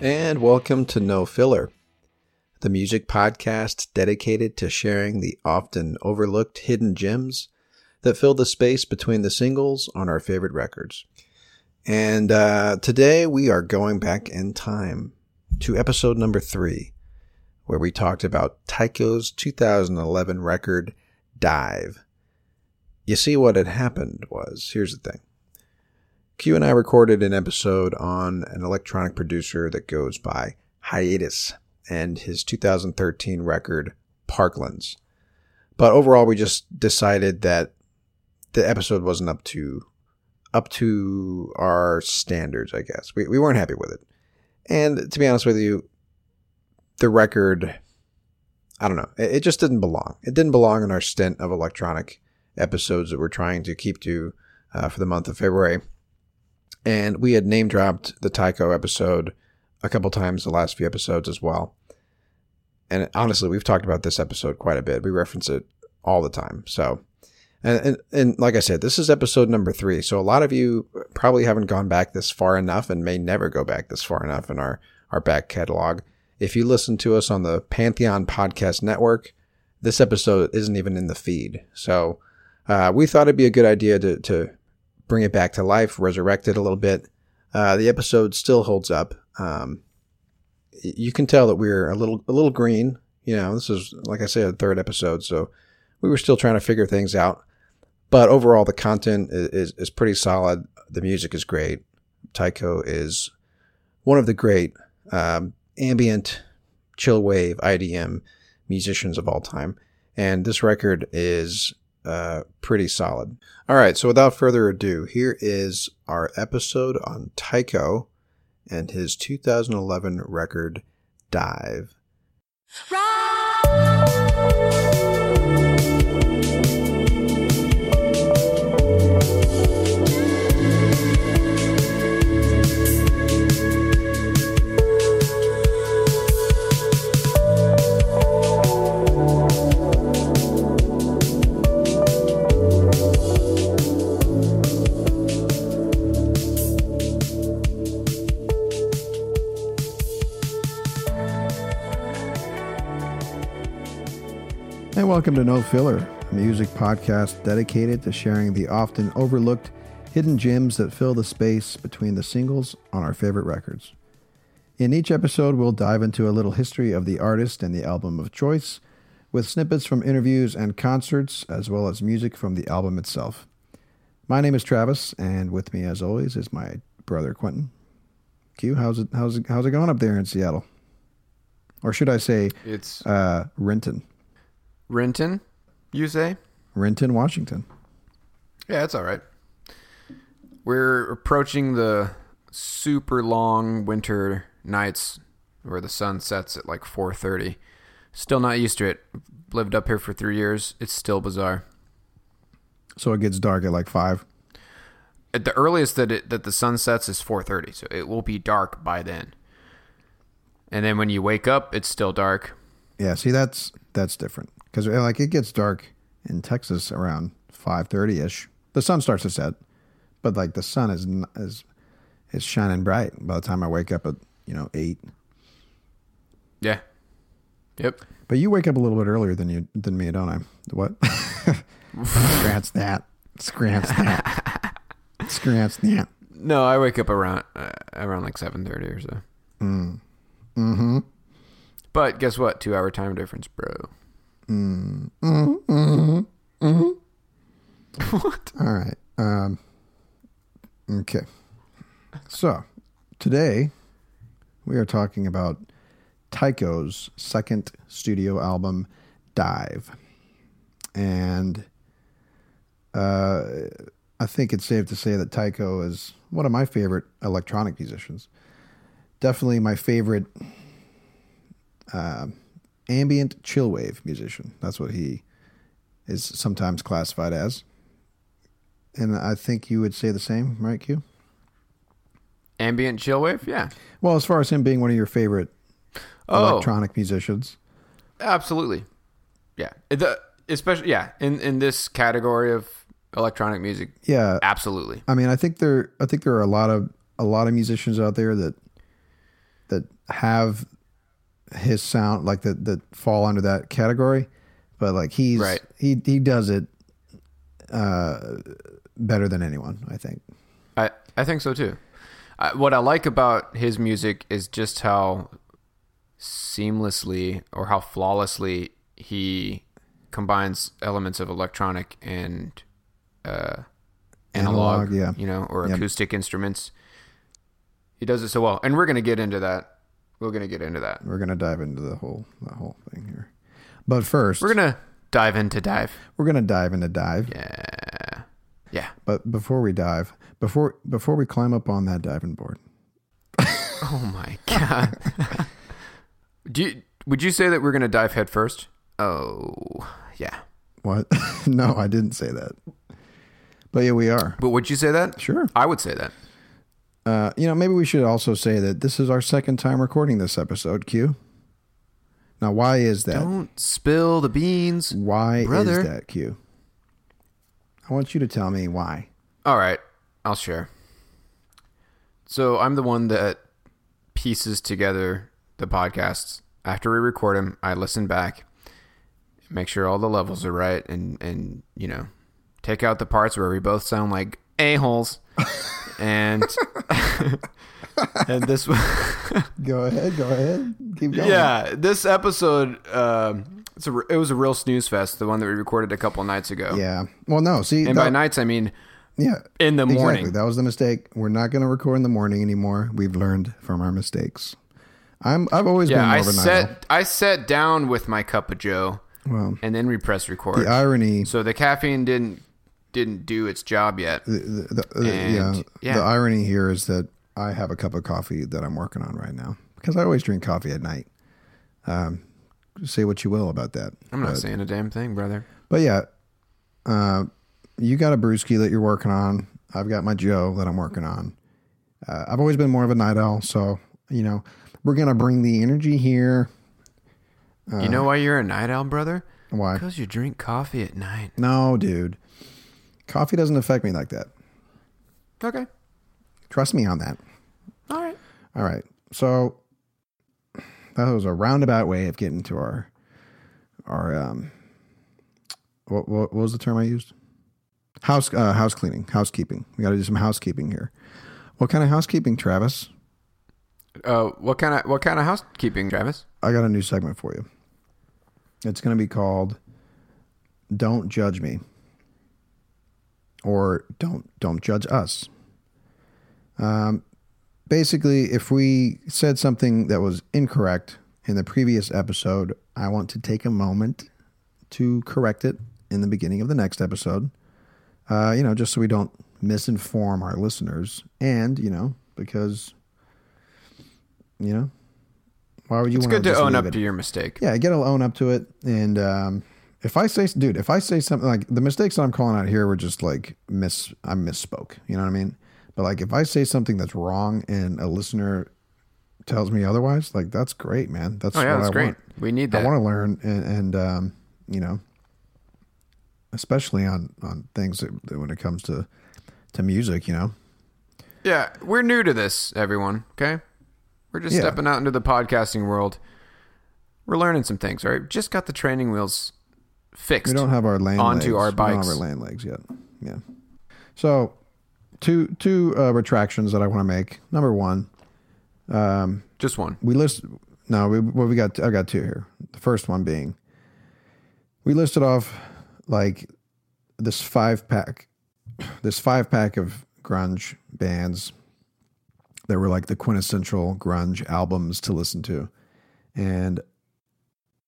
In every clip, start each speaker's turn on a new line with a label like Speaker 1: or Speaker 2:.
Speaker 1: And welcome to No Filler, the music podcast dedicated to sharing the often overlooked hidden gems that fill the space between the singles on our favorite records. And uh, today we are going back in time to episode number three, where we talked about Tycho's 2011 record, Dive. You see, what had happened was here's the thing Q and I recorded an episode on an electronic producer that goes by Hiatus and his 2013 record Parklands. But overall, we just decided that the episode wasn't up to up to our standards. I guess we we weren't happy with it. And to be honest with you, the record, I don't know, it, it just didn't belong. It didn't belong in our stint of electronic episodes that we're trying to keep to uh, for the month of February. And we had name dropped the Tycho episode a couple times the last few episodes as well. And honestly, we've talked about this episode quite a bit. We reference it all the time. So, and, and, and like I said, this is episode number three. So a lot of you probably haven't gone back this far enough and may never go back this far enough in our, our back catalog. If you listen to us on the Pantheon Podcast Network, this episode isn't even in the feed. So uh, we thought it'd be a good idea to, to bring it back to life, resurrect it a little bit. Uh, the episode still holds up. Um, you can tell that we're a little a little green. You know, this is like I said, a third episode, so we were still trying to figure things out. But overall, the content is, is, is pretty solid. The music is great. Tycho is one of the great um, ambient, chill wave, IDM musicians of all time. And this record is uh, pretty solid. All right, so without further ado, here is our episode on Tycho and his 2011 record, Dive. And welcome to No Filler, a music podcast dedicated to sharing the often overlooked hidden gems that fill the space between the singles on our favorite records. In each episode, we'll dive into a little history of the artist and the album of choice, with snippets from interviews and concerts, as well as music from the album itself. My name is Travis, and with me, as always, is my brother Quentin. Q, how's it how's it how's it going up there in Seattle? Or should I say,
Speaker 2: It's
Speaker 1: uh, Renton?
Speaker 2: Renton, you say?
Speaker 1: Renton, Washington.
Speaker 2: Yeah, it's all right. We're approaching the super long winter nights where the sun sets at like 4:30. Still not used to it. Lived up here for 3 years. It's still bizarre.
Speaker 1: So it gets dark at like five.
Speaker 2: At the earliest that it, that the sun sets is 4:30, so it will be dark by then. And then when you wake up, it's still dark.
Speaker 1: Yeah, see that's that's different because like it gets dark in Texas around five thirty ish. The sun starts to set, but like the sun is is is shining bright by the time I wake up at you know eight.
Speaker 2: Yeah. Yep.
Speaker 1: But you wake up a little bit earlier than you than me, don't I? What? Scratch that. Scratch that. Scratch that.
Speaker 2: No, I wake up around uh, around like seven thirty or so.
Speaker 1: Mm. Mm-hmm.
Speaker 2: But guess what? Two hour time difference, bro.
Speaker 1: Mm. Mm-hmm. Mm-hmm.
Speaker 2: what?
Speaker 1: All right. Um, okay. So today we are talking about Tycho's second studio album, Dive. And uh, I think it's safe to say that Tycho is one of my favorite electronic musicians. Definitely my favorite uh, ambient chillwave musician. That's what he is sometimes classified as. And I think you would say the same, right, Q?
Speaker 2: Ambient chillwave, yeah.
Speaker 1: Well, as far as him being one of your favorite
Speaker 2: Oh.
Speaker 1: electronic musicians.
Speaker 2: Absolutely. Yeah. The especially yeah, in in this category of electronic music,
Speaker 1: Yeah,
Speaker 2: absolutely.
Speaker 1: I mean, I think there, I think there are a lot of a lot of musicians out there that that have his sound like that that fall under that category, but like he's
Speaker 2: Right.
Speaker 1: he he does it uh, better than anyone. I think.
Speaker 2: I I think so too. I, what I like about his music is just how seamlessly or how flawlessly he combines elements of electronic and uh, analog,
Speaker 1: Analog, yeah.
Speaker 2: you know, or
Speaker 1: Yep.
Speaker 2: acoustic instruments. He does it so well, and we're gonna get into that. We're gonna get into that.
Speaker 1: We're gonna dive into the whole the whole thing here, but first
Speaker 2: We're gonna dive into dive.
Speaker 1: we're gonna dive into dive.
Speaker 2: Yeah, yeah.
Speaker 1: But before we dive, before before we climb up on that diving board,
Speaker 2: Oh my god. Do you, would you say that we're gonna dive head first? Oh, yeah.
Speaker 1: what? no, I didn't say that. But yeah, we are.
Speaker 2: But would you say that?
Speaker 1: Sure.
Speaker 2: I would say that.
Speaker 1: Uh, you know, maybe we should also say that this is our second time recording this episode, Q. Now, why is that?
Speaker 2: Don't spill the beans.
Speaker 1: why
Speaker 2: brother.
Speaker 1: is that, Q? I want you to tell me why.
Speaker 2: All right, I'll share. So I'm the one that pieces together the podcasts. After we record them, I listen back, make sure all the levels are right, and and you know, take out the parts where we both sound like a holes. and and this
Speaker 1: Go ahead, go ahead. Keep going.
Speaker 2: yeah this episode um it's a, it was a real snooze fest the one that we recorded a couple nights ago
Speaker 1: Yeah. Well, no, see.
Speaker 2: and
Speaker 1: that-
Speaker 2: by nights i mean
Speaker 1: yeah.
Speaker 2: in the
Speaker 1: Exactly.
Speaker 2: morning
Speaker 1: That was the mistake. We're not going to record in the morning anymore. We've learned from our mistakes. I'm. I've always been
Speaker 2: yeah
Speaker 1: more
Speaker 2: i
Speaker 1: of a night
Speaker 2: set i sat down with my cup of joe.
Speaker 1: Well,
Speaker 2: and then we press record
Speaker 1: the irony.
Speaker 2: so the caffeine didn't didn't do its job yet
Speaker 1: the, the, the,
Speaker 2: And,
Speaker 1: yeah,
Speaker 2: yeah.
Speaker 1: the irony here is that I have a cup of coffee that I'm working on right now because I always drink coffee at night. Um, say what you will about that.
Speaker 2: i'm not
Speaker 1: but,
Speaker 2: saying a damn thing brother
Speaker 1: but yeah, uh, you got a brewski that you're working on. I've got my Joe that I'm working on. Uh, I've always been more of a night owl, so you know we're gonna bring the energy here.
Speaker 2: you know why you're a night owl brother
Speaker 1: Why?
Speaker 2: because you drink coffee at night
Speaker 1: No, dude, coffee doesn't affect me like that.
Speaker 2: okay
Speaker 1: Trust me on that.
Speaker 2: all right
Speaker 1: All right. So that was a roundabout way of getting to our our um what what, what was the term I used? House uh, house cleaning, housekeeping. We got to do some housekeeping here. What kind of housekeeping, Travis?
Speaker 2: uh what kind of what kind of housekeeping travis
Speaker 1: I got a new segment for you. It's going to be called "Don't Judge Me" or "Don't Don't Judge Us." Um, basically, if we said something that was incorrect in the previous episode, I want to take a moment to correct it in the beginning of the next episode. Uh, you know, just so we don't misinform our listeners, and you know, because you know, why would you?
Speaker 2: it's good to
Speaker 1: just
Speaker 2: own up
Speaker 1: it?
Speaker 2: to your mistake
Speaker 1: Yeah, I get to own up to it. And um, if I say, dude, if I say something like the mistakes that I'm calling out here were just like miss, I misspoke. You know what I mean? But like if I say something that's wrong and a listener tells me otherwise, like that's great, man. That's
Speaker 2: oh yeah
Speaker 1: what
Speaker 2: that's
Speaker 1: I
Speaker 2: great
Speaker 1: want.
Speaker 2: we need that.
Speaker 1: I want to learn and, and um, you know, especially on on things that, that when it comes to to music, you know.
Speaker 2: Yeah, we're new to this, everyone. Okay, we're just
Speaker 1: Yeah.
Speaker 2: stepping out into the podcasting world. we're learning some things. Right, just got the training wheels fixed.
Speaker 1: We don't have our lane
Speaker 2: onto
Speaker 1: legs.
Speaker 2: our
Speaker 1: We don't have our lane legs yet. Yeah. So, two two uh, retractions that I want to make. Number one, um,
Speaker 2: just one.
Speaker 1: we list no we well we got I got two here. The first one being we listed off like this five pack this five pack of grunge bands that were like the quintessential grunge albums to listen to. And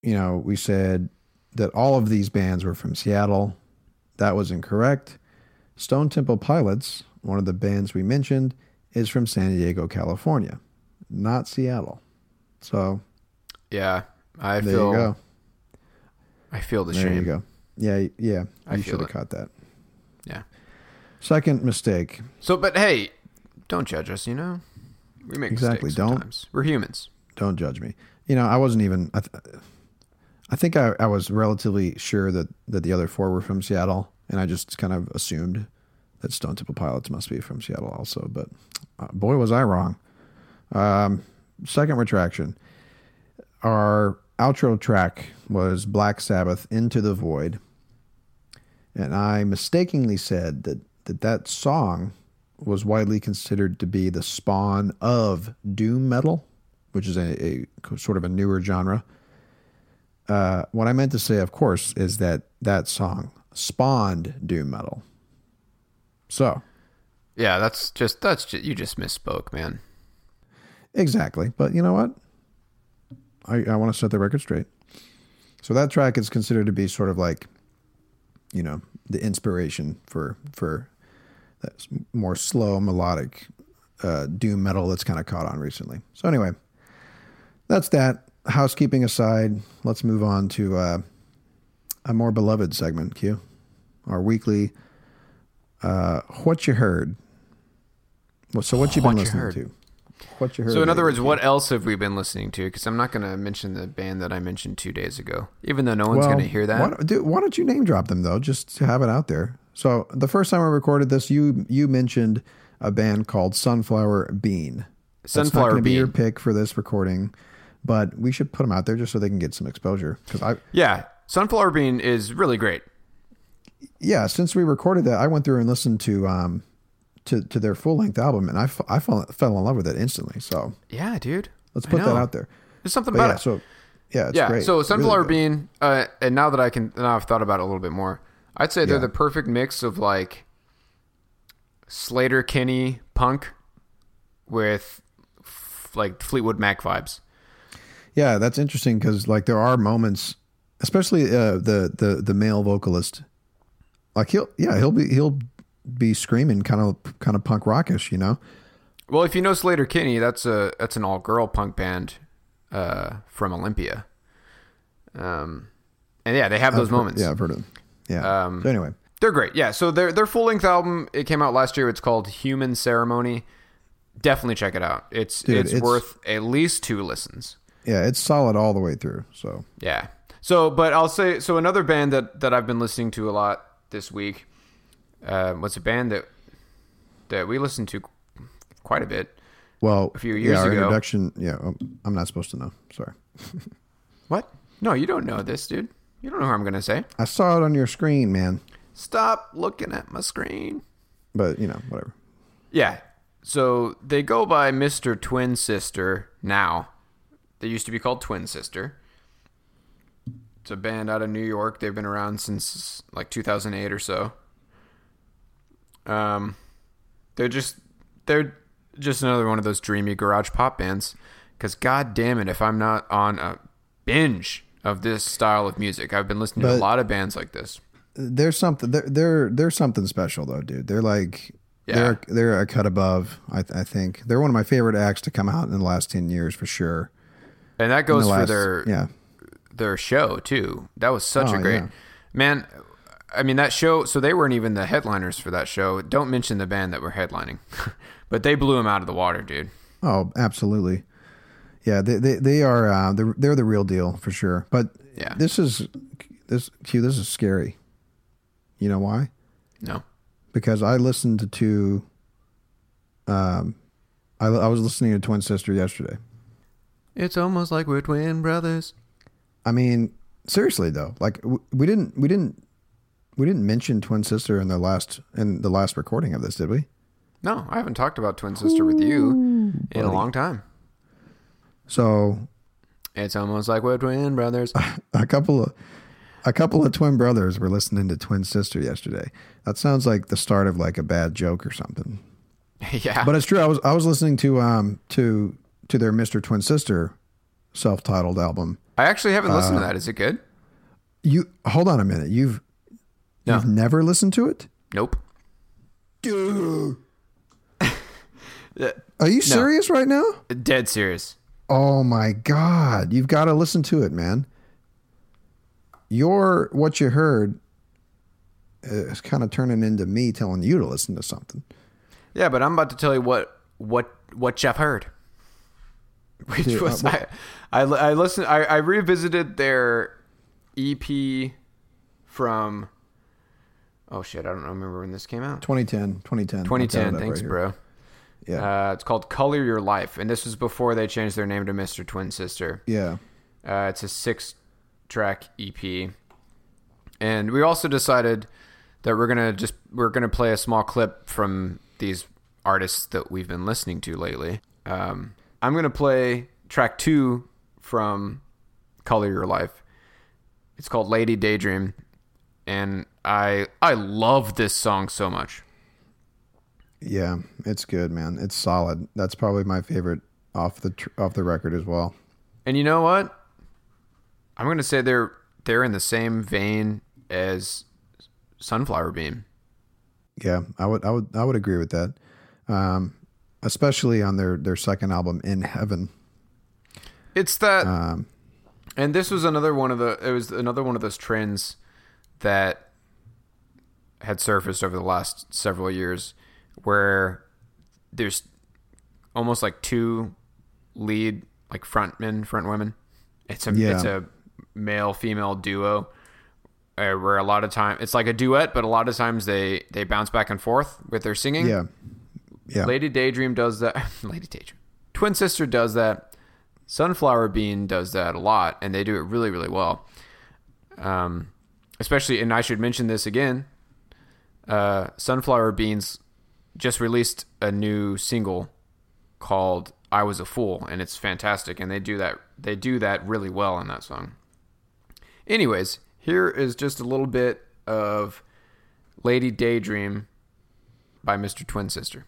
Speaker 1: you know, we said that all of these bands were from Seattle. That was incorrect. Stone Temple Pilots, one of the bands we mentioned, is from San Diego, California not Seattle. So
Speaker 2: Yeah, I
Speaker 1: there
Speaker 2: feel.
Speaker 1: you go.
Speaker 2: I feel the
Speaker 1: There
Speaker 2: shame.
Speaker 1: you go. Yeah, yeah.
Speaker 2: I
Speaker 1: You should have caught that.
Speaker 2: Yeah.
Speaker 1: Second mistake.
Speaker 2: So, but hey, don't judge us. You know, we make
Speaker 1: Exactly,
Speaker 2: mistakes
Speaker 1: don't.
Speaker 2: sometimes. We're humans.
Speaker 1: Don't judge me. You know, I wasn't even. I, th- I think I, I was relatively sure that that the other four were from Seattle, and I just kind of assumed that Stone Temple Pilots must be from Seattle also. But uh, boy, was I wrong. Um, second retraction. Our outro track was Black Sabbath "Into the Void," and I mistakenly said that that that song was widely considered to be the spawn of doom metal, which is a, a sort of a newer genre. Uh, what I meant to say, of course, is that that song spawned doom metal. So
Speaker 2: Yeah, that's just that's just, you just misspoke, man.
Speaker 1: Exactly. But you know what? I, I want to set the record straight. So that track is considered to be sort of like, you know, the inspiration for for that more slow melodic uh, doom metal that's kind of caught on recently. So anyway, that's that. Housekeeping aside, let's move on to uh, a more beloved segment. Q, our weekly. Uh, what you heard? Well, so what you been
Speaker 2: What
Speaker 1: listening
Speaker 2: heard.
Speaker 1: to? What you heard?
Speaker 2: So, in other words, what else have we been listening to? Because I'm not going to mention the band that I mentioned two days ago, even though no one's going to hear that.
Speaker 1: Why, don't- dude, why don't you name drop them though, just to have it out there? So the first time we recorded this, you you mentioned a band called Sunflower Bean. That's not
Speaker 2: Sunflower
Speaker 1: gonna be your pick for this recording, but we should put them out there just so they can get some exposure. Because I,
Speaker 2: Yeah, Sunflower Bean is really great.
Speaker 1: yeah, since we recorded that, I went through and listened to um to to their full length album, and I, f- I fell fell in love with it instantly. So
Speaker 2: Yeah, dude.
Speaker 1: let's put that out there.
Speaker 2: There's something
Speaker 1: But
Speaker 2: about
Speaker 1: yeah,
Speaker 2: it.
Speaker 1: so yeah, it's
Speaker 2: yeah,
Speaker 1: great.
Speaker 2: so Sunflower
Speaker 1: good.
Speaker 2: Bean, uh, and now that I can, now I've thought about it a little bit more, I'd say they're the perfect mix of like Sleater-Kinney punk with f- like Fleetwood Mac vibes.
Speaker 1: Yeah, that's interesting because like there are moments, especially uh, the the the male vocalist. Like he'll yeah he'll be he'll be screaming kind of kind of punk rockish, you know.
Speaker 2: Well, if you know Sleater-Kinney, that's a that's an all girl punk band uh, from Olympia. Um, and yeah, they have those
Speaker 1: I've heard-
Speaker 2: moments.
Speaker 1: yeah, I've heard of them. Yeah.
Speaker 2: Um,
Speaker 1: so anyway,
Speaker 2: They're great. Yeah. So their their full length album it came out last year. It's called Human Ceremony. Definitely check it out. It's
Speaker 1: Dude,
Speaker 2: it's,
Speaker 1: it's-
Speaker 2: worth at least two listens.
Speaker 1: Yeah, it's solid all the way through. So
Speaker 2: Yeah. So, but I'll say so. Another band that that I've been listening to a lot this week uh, was a band that that we listened to quite a bit.
Speaker 1: well,
Speaker 2: A few years
Speaker 1: yeah, our
Speaker 2: ago.
Speaker 1: introduction. Yeah, um, I'm not supposed to know. Sorry,
Speaker 2: What? No, you don't know this, dude. You don't know what I'm gonna say.
Speaker 1: I saw it on your screen, man.
Speaker 2: Stop looking at my screen.
Speaker 1: But you know, whatever.
Speaker 2: Yeah. So they go by Mr. Twin Sister now. They used to be called Twin Sister. It's a band out of New York. They've been around since like 2008 or so. Um, they're just they're just another one of those dreamy garage pop bands. Because god damn it, if I'm not on a binge of this style of music, I've been listening to a lot of bands like this.
Speaker 1: There's something. They're they're they're something special though, dude. They're like.
Speaker 2: Yeah.
Speaker 1: They're they're a cut above. I, I think they're one of my favorite acts to come out in the last ten years for sure.
Speaker 2: And that goes
Speaker 1: the
Speaker 2: for
Speaker 1: last-
Speaker 2: their
Speaker 1: yeah.
Speaker 2: their show too. That was such
Speaker 1: Oh,
Speaker 2: a great
Speaker 1: yeah.
Speaker 2: man. I mean that show. So they weren't even the headliners for that show. Don't mention the band that were headlining, but they blew them out of the water, dude.
Speaker 1: Oh, absolutely. Yeah, they they, they are uh, they're, they're the real deal for sure. But
Speaker 2: Yeah.
Speaker 1: this is this Q. This is scary. You know why?
Speaker 2: No,
Speaker 1: Because I listened to. Um, I I was listening to Twin Sister yesterday.
Speaker 2: It's almost like we're twin brothers.
Speaker 1: I mean, seriously though, like w- we didn't we didn't we didn't mention twin sister in the last in the last recording of this, did we?
Speaker 2: No, I haven't talked about Twin Sister with you in a long time.
Speaker 1: So
Speaker 2: It's almost like we're twin brothers.
Speaker 1: a couple of a couple of twin brothers were listening to twin sister yesterday. That sounds like the start of like a bad joke or something.
Speaker 2: yeah.
Speaker 1: But it's true. I was I was listening to um to to their Mr. Twin Sister self-titled album.
Speaker 2: I actually haven't listened to uh, that. Is it good?
Speaker 1: You hold on a minute. You've
Speaker 2: No.
Speaker 1: you've never listened to it?
Speaker 2: Nope.
Speaker 1: Dude. Are you serious right now?
Speaker 2: Dead serious.
Speaker 1: Oh my god, you've got to listen to it, man. Your what you heard uh, is kind of turning into me telling you to listen to something.
Speaker 2: Yeah, but I'm about to tell you what what what Jeff heard. Which
Speaker 1: Dude,
Speaker 2: was
Speaker 1: uh,
Speaker 2: I, I I listened I, I revisited their EP from oh shit I don't remember when this came out
Speaker 1: 2010, 2010.
Speaker 2: 2010 thanks bro
Speaker 1: Yeah.
Speaker 2: uh, it's called Color Your Life and this was before they changed their name to Mr. Twin Sister
Speaker 1: Yeah.
Speaker 2: uh, it's a six track EP. And we also decided that we're gonna just we're gonna play a small clip from these artists that we've been listening to lately. Um, I'm gonna play track two from Color Your Life. It's called Lady Daydream, and I I love this song so much.
Speaker 1: Yeah, it's good, man. It's solid. That's probably my favorite off the tr- off the record as well.
Speaker 2: And you know what? I'm gonna say they're they're in the same vein as Sunflower Bean.
Speaker 1: Yeah, I would I would I would agree with that. Um especially on their their second album In Heaven.
Speaker 2: It's that,
Speaker 1: Um
Speaker 2: and this was another one of the. It was another one of those trends that had surfaced over the last several years, where there's almost like two lead like frontmen, front women. It's a
Speaker 1: Yeah.
Speaker 2: it's a male female duo. Uh, where a lot of time it's like a duet, but a lot of times they they bounce back and forth with their singing.
Speaker 1: yeah. Yeah.
Speaker 2: Lady Daydream does that. Lady Daydream. Twin Sister does that. Sunflower Bean does that a lot, and they do it really, really well. Um, especially, and I should mention this again. Uh, Sunflower Beans just released a new single called "I Was a Fool," and it's fantastic. And they do that. They do that really well in that song. Anyways, here is just a little bit of "Lady Daydream" by Mr. Twin Sister.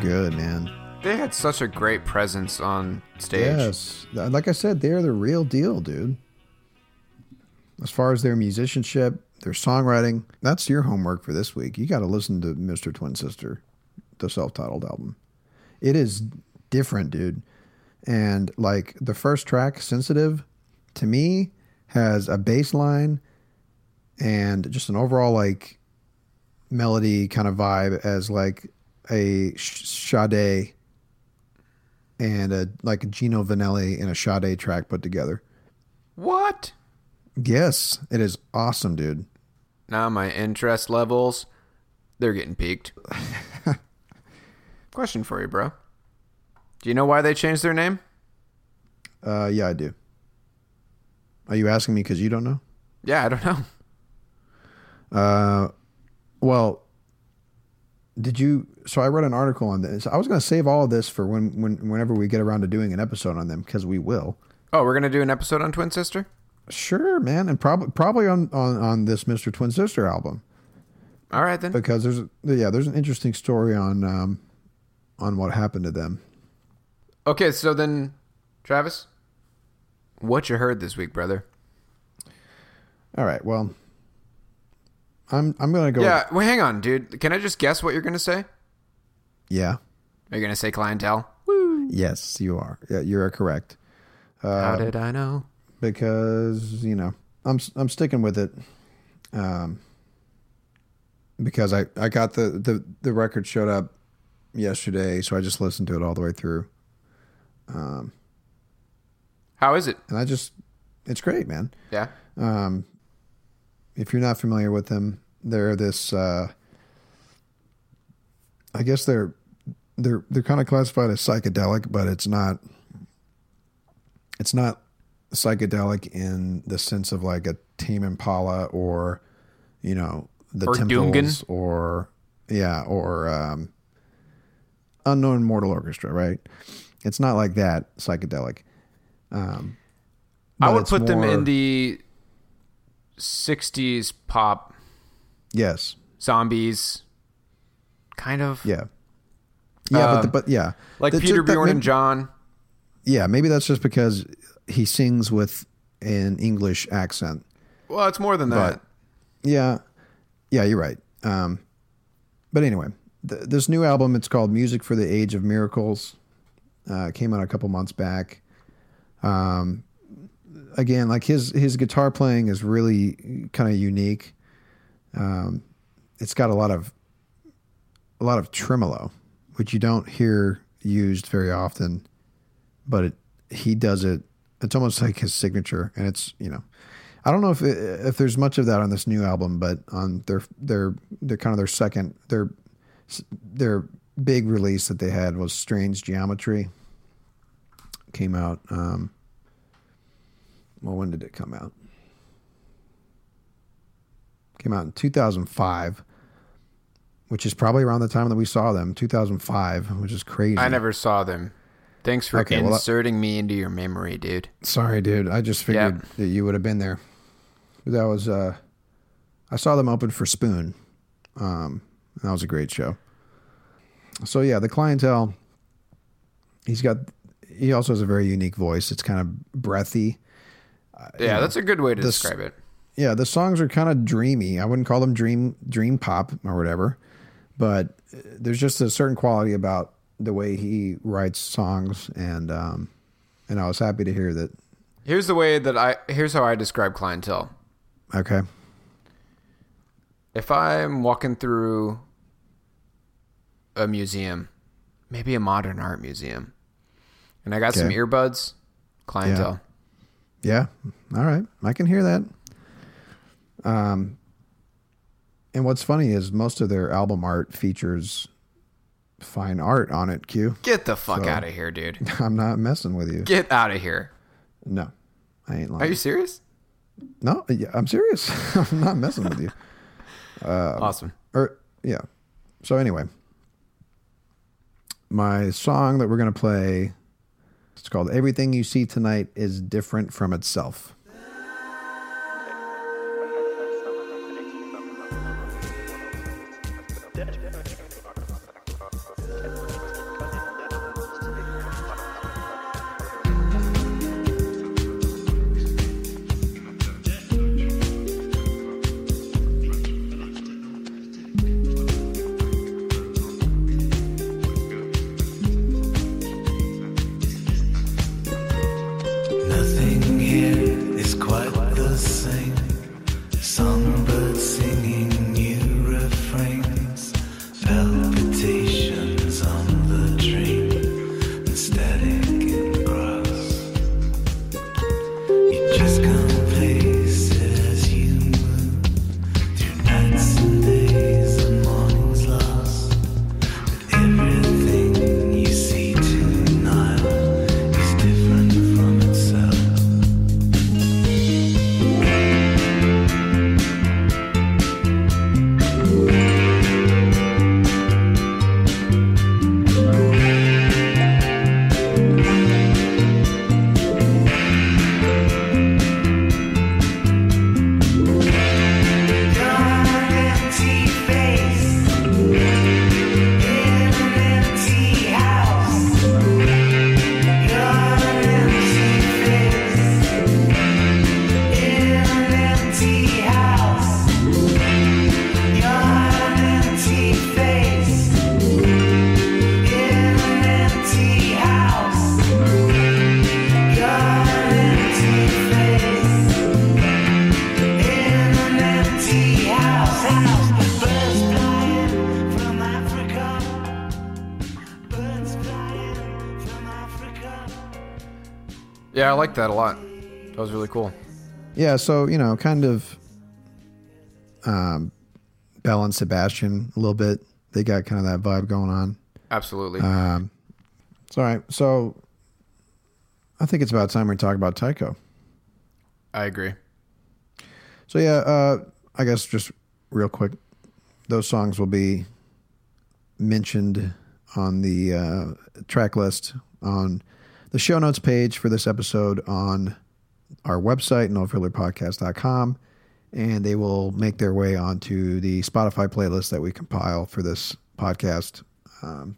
Speaker 1: Good, man.
Speaker 2: They had such a great presence on stage.
Speaker 1: Yes. Like I said, they're the real deal, dude. As far as their musicianship, their songwriting, that's your homework for this week. You got to listen to Mr. Twin Sister, the self titled album. It is different, dude. And like the first track, Sensitive, to me, has a bass line and just an overall like melody kind of vibe as like a Sade and a like a Gino Vannelli and a Sade track put together.
Speaker 2: What?
Speaker 1: Yes, it is awesome, dude.
Speaker 2: Now my interest levels, they're getting peaked. Question for you, bro. Do you know why they changed their name?
Speaker 1: Uh, yeah, I do. Are you asking me because you don't know?
Speaker 2: Yeah, I don't know.
Speaker 1: Uh, well, did you? So I read an article on this. I was going to save all of this for when, when, whenever we get around to doing an episode on them because we will.
Speaker 2: Oh, we're gonna do an episode on Twin Sister.
Speaker 1: Sure, man, and probably probably on, on on this Mr. Twin Sister album
Speaker 2: All right then.
Speaker 1: because there's yeah there's an interesting story on um on what happened to them.
Speaker 2: Okay, so then, Travis, what you heard this week, brother?
Speaker 1: All right, well, I'm I'm gonna go.
Speaker 2: Yeah, well, hang on, dude. Can I just guess what you're gonna say?
Speaker 1: yeah,
Speaker 2: Are you gonna say clientele? Woo.
Speaker 1: yes, you are. Yeah, you are correct.
Speaker 2: How did I know?
Speaker 1: because you know I'm I'm sticking with it. Um, because I I got the the the record showed up yesterday, so I just listened to it all the way through, Um.
Speaker 2: How is it?
Speaker 1: and I just it's great, man.
Speaker 2: Yeah.
Speaker 1: Um, if you're not familiar with them, they're this. Uh, I guess they're they're they're kind of classified as psychedelic, but it's not. It's not psychedelic in the sense of like a Tame Impala or, you know, the
Speaker 2: Or
Speaker 1: Temples
Speaker 2: Dungen.
Speaker 1: or yeah or um, Unknown Mortal Orchestra, right? It's not like that psychedelic. Um,
Speaker 2: I would put them in the '60s pop
Speaker 1: yes,
Speaker 2: zombies, kind of
Speaker 1: Yeah. Yeah, but,
Speaker 2: Um,
Speaker 1: the, but yeah,
Speaker 2: like
Speaker 1: That's
Speaker 2: Peter Bjorn and John.
Speaker 1: Yeah, maybe that's just because he sings with an English accent.
Speaker 2: Well, it's more than that.
Speaker 1: But yeah, yeah, you're right. Um, but anyway, th- this new album it's called "Music for the Age of Miracles." Uh, came out a couple months back. Um, again, like his his guitar playing is really kind of unique. Um, it's got a lot of a lot of tremolo, which you don't hear used very often, but it, he does it. It's almost like his signature, and it's you know, I don't know if if there's much of that on this new album, but on their their their kind of their second their their big release that they had was Strange Geometry. Came out. Um, well, when did it come out? Came out in 2005, which is probably around the time that we saw them. 2005, which is crazy.
Speaker 2: I never saw them. Thanks for
Speaker 1: Okay, well,
Speaker 2: inserting me into your memory, dude.
Speaker 1: Sorry, dude. I just figured
Speaker 2: Yeah.
Speaker 1: that you would have been there. That was uh I saw them open for Spoon. Um that was a great show. So yeah, the clientele he's got he also has a very unique voice. It's kind of breathy.
Speaker 2: Yeah, that's a good way to
Speaker 1: this-
Speaker 2: describe it.
Speaker 1: Yeah, the songs are kind of dreamy. I wouldn't call them dream dream pop or whatever, but uh, there's just a certain quality about the way he writes songs and um and I was happy to hear that
Speaker 2: Here's the way that I. Here's how I describe clientele.
Speaker 1: okay.
Speaker 2: If I'm walking through a museum, maybe a modern art museum, and I got some earbuds, clientele.
Speaker 1: Yeah. All right. I can hear that. Um, and what's funny is most of their album art features fine art on it, Q.
Speaker 2: Get the fuck
Speaker 1: So-
Speaker 2: out of here, dude.
Speaker 1: I'm not messing with you.
Speaker 2: Get out of here.
Speaker 1: No, I ain't
Speaker 2: Are you serious?
Speaker 1: no, yeah, I'm serious. I'm not messing with you.
Speaker 2: awesome.
Speaker 1: Or, yeah. So, anyway, my song that we're going to play, it's called Everything You See Tonight is Different from Itself.
Speaker 2: Like that a lot. That was really cool.
Speaker 1: Yeah, so you know, kind of um, Belle and Sebastian a little bit. They got kind of that vibe going on.
Speaker 2: Absolutely.
Speaker 1: Um, it's all right. So I think it's about time we talk about Tycho.
Speaker 2: I agree.
Speaker 1: So yeah, uh, I guess just real quick, those songs will be mentioned on the uh, track list on the show notes page for this episode on our website, nofillerpodcast.com, and they will make their way onto the Spotify playlist that we compile for this podcast. Um,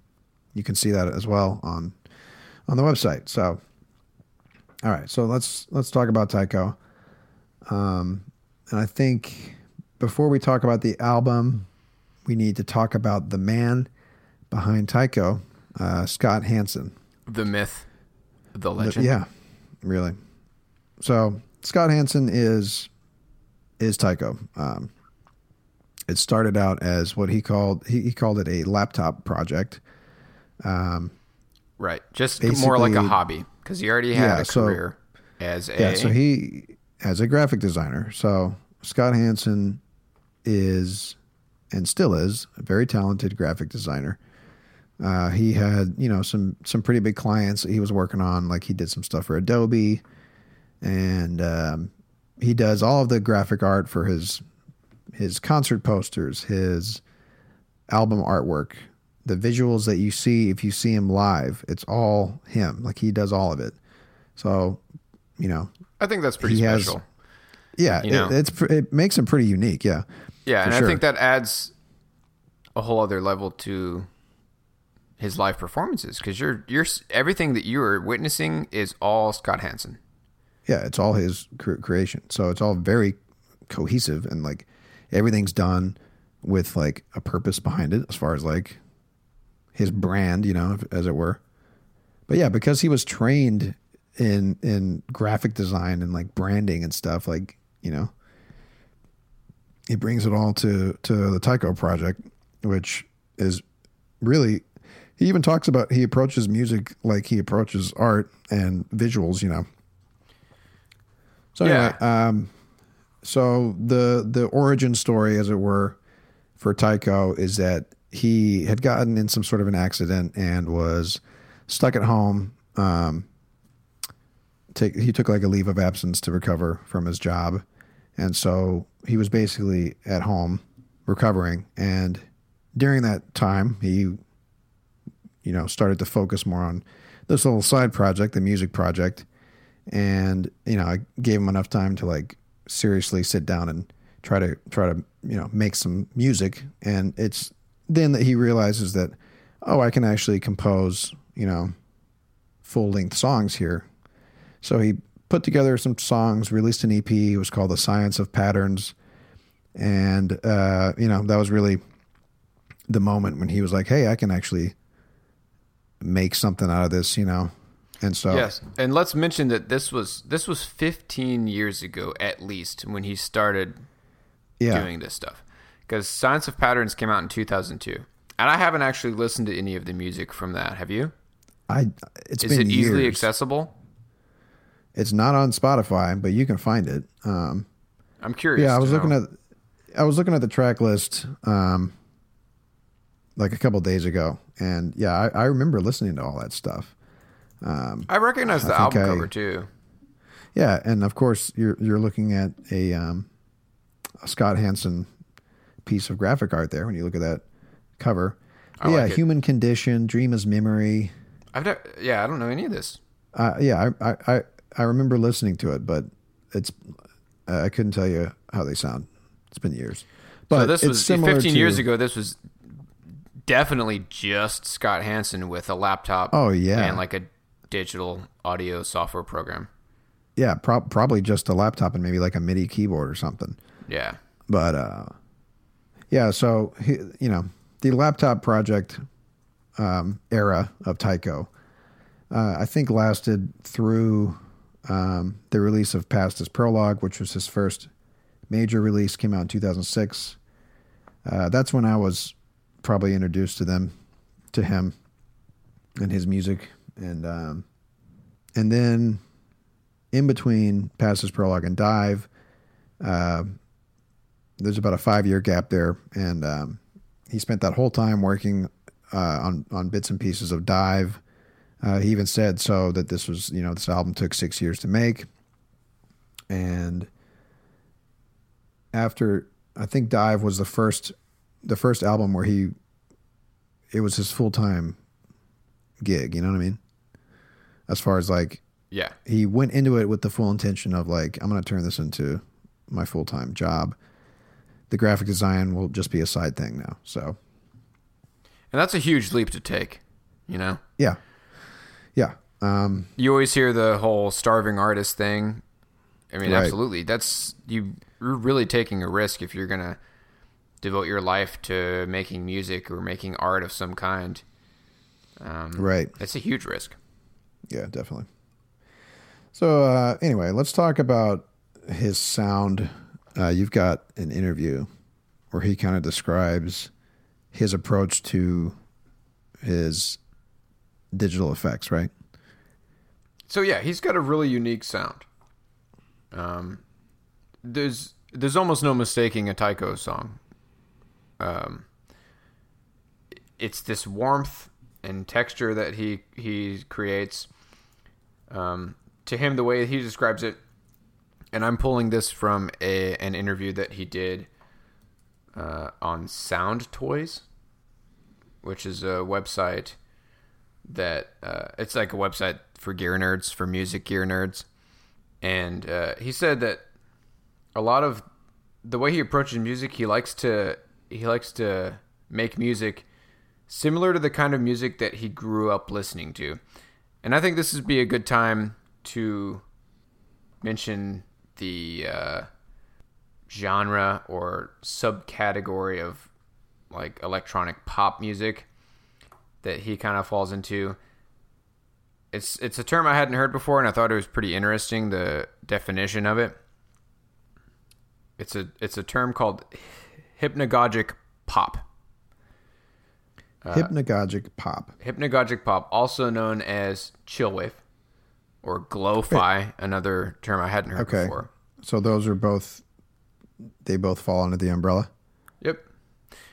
Speaker 1: you can see that as well on on the website. So, all right, so let's let's talk about Tycho. Um, and I think before we talk about the album, we need to talk about the man behind Tycho, uh, Scott Hansen.
Speaker 2: The myth, the legend.
Speaker 1: yeah, really. So Scott Hansen is is Tycho. Um, it started out as what he called he, he called it a laptop project.
Speaker 2: Um, right. Just more like a hobby because he already had
Speaker 1: Yeah,
Speaker 2: a
Speaker 1: so-
Speaker 2: career as a.
Speaker 1: Yeah, so he as a graphic designer. So Scott Hansen is and still is a very talented graphic designer. Uh, he had you know some some pretty big clients that he was working on. Like he did some stuff for Adobe, and um, he does all of the graphic art for his his concert posters, his album artwork, the visuals that you see if you see him live. It's all him. Like he does all of it. So you know
Speaker 2: I think that's pretty
Speaker 1: he has-
Speaker 2: special.
Speaker 1: yeah,
Speaker 2: You know.
Speaker 1: it, it's it makes him pretty unique. Yeah,
Speaker 2: yeah, and
Speaker 1: sure.
Speaker 2: I think that adds a whole other level to his live performances because you're you're everything that you are witnessing is all Scott Hansen.
Speaker 1: yeah, it's all his cre- creation. So it's all very cohesive and like everything's done with like a purpose behind it, as far as like his brand, you know, as it were. But yeah, because he was trained in in graphic design and like branding and stuff, like you know, he brings it all to to the Tycho project, which is really. He even talks about he approaches music like he approaches art and visuals, you know. So anyway, um, so the the origin story, as it were, for Tycho is that he had gotten in some sort of an accident and was stuck at home. Um, take he took like a leave of absence to recover from his job, and so he was basically at home recovering. And during that time, he you know started to focus more on this little side project, the music project. And you know I gave him enough time to like seriously sit down and try to try to you know make some music. And it's then that he realizes that oh I can actually compose you know full length songs here. So he put together some songs released an EP it was called the science of patterns. And uh you know that was really the moment when he was like hey I can actually make something out of this you know and so
Speaker 2: Yes, and let's mention that this was this was 15 years ago at least when he started
Speaker 1: yeah
Speaker 2: doing this stuff. Because Science of Patterns came out in 2002, and I haven't actually listened to any of the music from that. Have you?
Speaker 1: I it's
Speaker 2: Is
Speaker 1: been
Speaker 2: it easily accessible?
Speaker 1: It's not on Spotify, but you can find it. Um,
Speaker 2: I'm curious.
Speaker 1: yeah, I was looking
Speaker 2: know.
Speaker 1: at I was looking at the track list um, like a couple days ago, and yeah, I, I remember listening to all that stuff.
Speaker 2: I recognize the
Speaker 1: I
Speaker 2: album
Speaker 1: I-
Speaker 2: cover too.
Speaker 1: Yeah, and of course you're you're looking at a, um, a Scott Hansen piece of graphic art there when you look at that cover. Yeah,
Speaker 2: like
Speaker 1: human condition, dream is memory.
Speaker 2: I've never, yeah, I don't know any of this.
Speaker 1: Uh, yeah, I, I I I remember listening to it, but it's I couldn't tell you how they sound. It's been years. But
Speaker 2: so this
Speaker 1: it's
Speaker 2: was
Speaker 1: similar
Speaker 2: 15
Speaker 1: to-
Speaker 2: years ago. This was definitely just Scott Hansen with a laptop.
Speaker 1: Oh, yeah.
Speaker 2: and like a digital audio software program.
Speaker 1: Yeah, prob probably just a laptop and maybe like a MIDI keyboard or something.
Speaker 2: Yeah,
Speaker 1: But uh, yeah, so he, you know the laptop project um, era of Tycho, uh, I think lasted through um, the release of Past Is Prologue, which was his first major release, came out in 2006. Uh, that's when I was probably introduced to them, to him, and his music, and um, and then in between Past Is Prologue and Dive. Uh, there's about a five year gap there, and um, he spent that whole time working uh, on on bits and pieces of Dive. Uh, he even said so that this was, you know, this album took six years to make, and after I think Dive was the first the first album where he it was his full time gig. You know what I mean? As far as like
Speaker 2: Yeah.
Speaker 1: he went into it with the full intention of like I'm going to turn this into my full time job. The graphic design will just be a side thing now. So
Speaker 2: And that's a huge leap to take, you know?
Speaker 1: yeah, yeah, um,
Speaker 2: You always hear the whole starving artist thing. I mean,
Speaker 1: Right.
Speaker 2: absolutely. That's you you're really taking a risk if you're going to devote your life to making music or making art of some kind. Um,
Speaker 1: right.
Speaker 2: It's a huge risk.
Speaker 1: Yeah, definitely. So uh, anyway, let's talk about his sound. Uh, you've got an interview where he kind of describes his approach to his digital effects, right?
Speaker 2: So yeah, he's got a really unique sound. Um, there's there's almost no mistaking a Tycho song. Um, it's this warmth and texture that he he creates. Um, to him, the way he describes it, and I'm pulling this from a an interview that he did uh, on Soundtoys, which is a website that uh, it's like a website for gear nerds, for music gear nerds, and uh, he said that a lot of the way he approaches music, he likes to he likes to make music similar to the kind of music that he grew up listening to, and I think this would be a good time to mention the uh, genre or subcategory of like electronic pop music that he kind of falls into. It's it's a term I hadn't heard before, and I thought it was pretty interesting. The definition of it. It's a it's a term called hypnagogic pop.
Speaker 1: Uh, hypnagogic pop.
Speaker 2: Hypnagogic pop, also known as chillwave or glow-fi, another term I hadn't heard
Speaker 1: Okay.
Speaker 2: before.
Speaker 1: So those are both they both fall under the umbrella.
Speaker 2: Yep.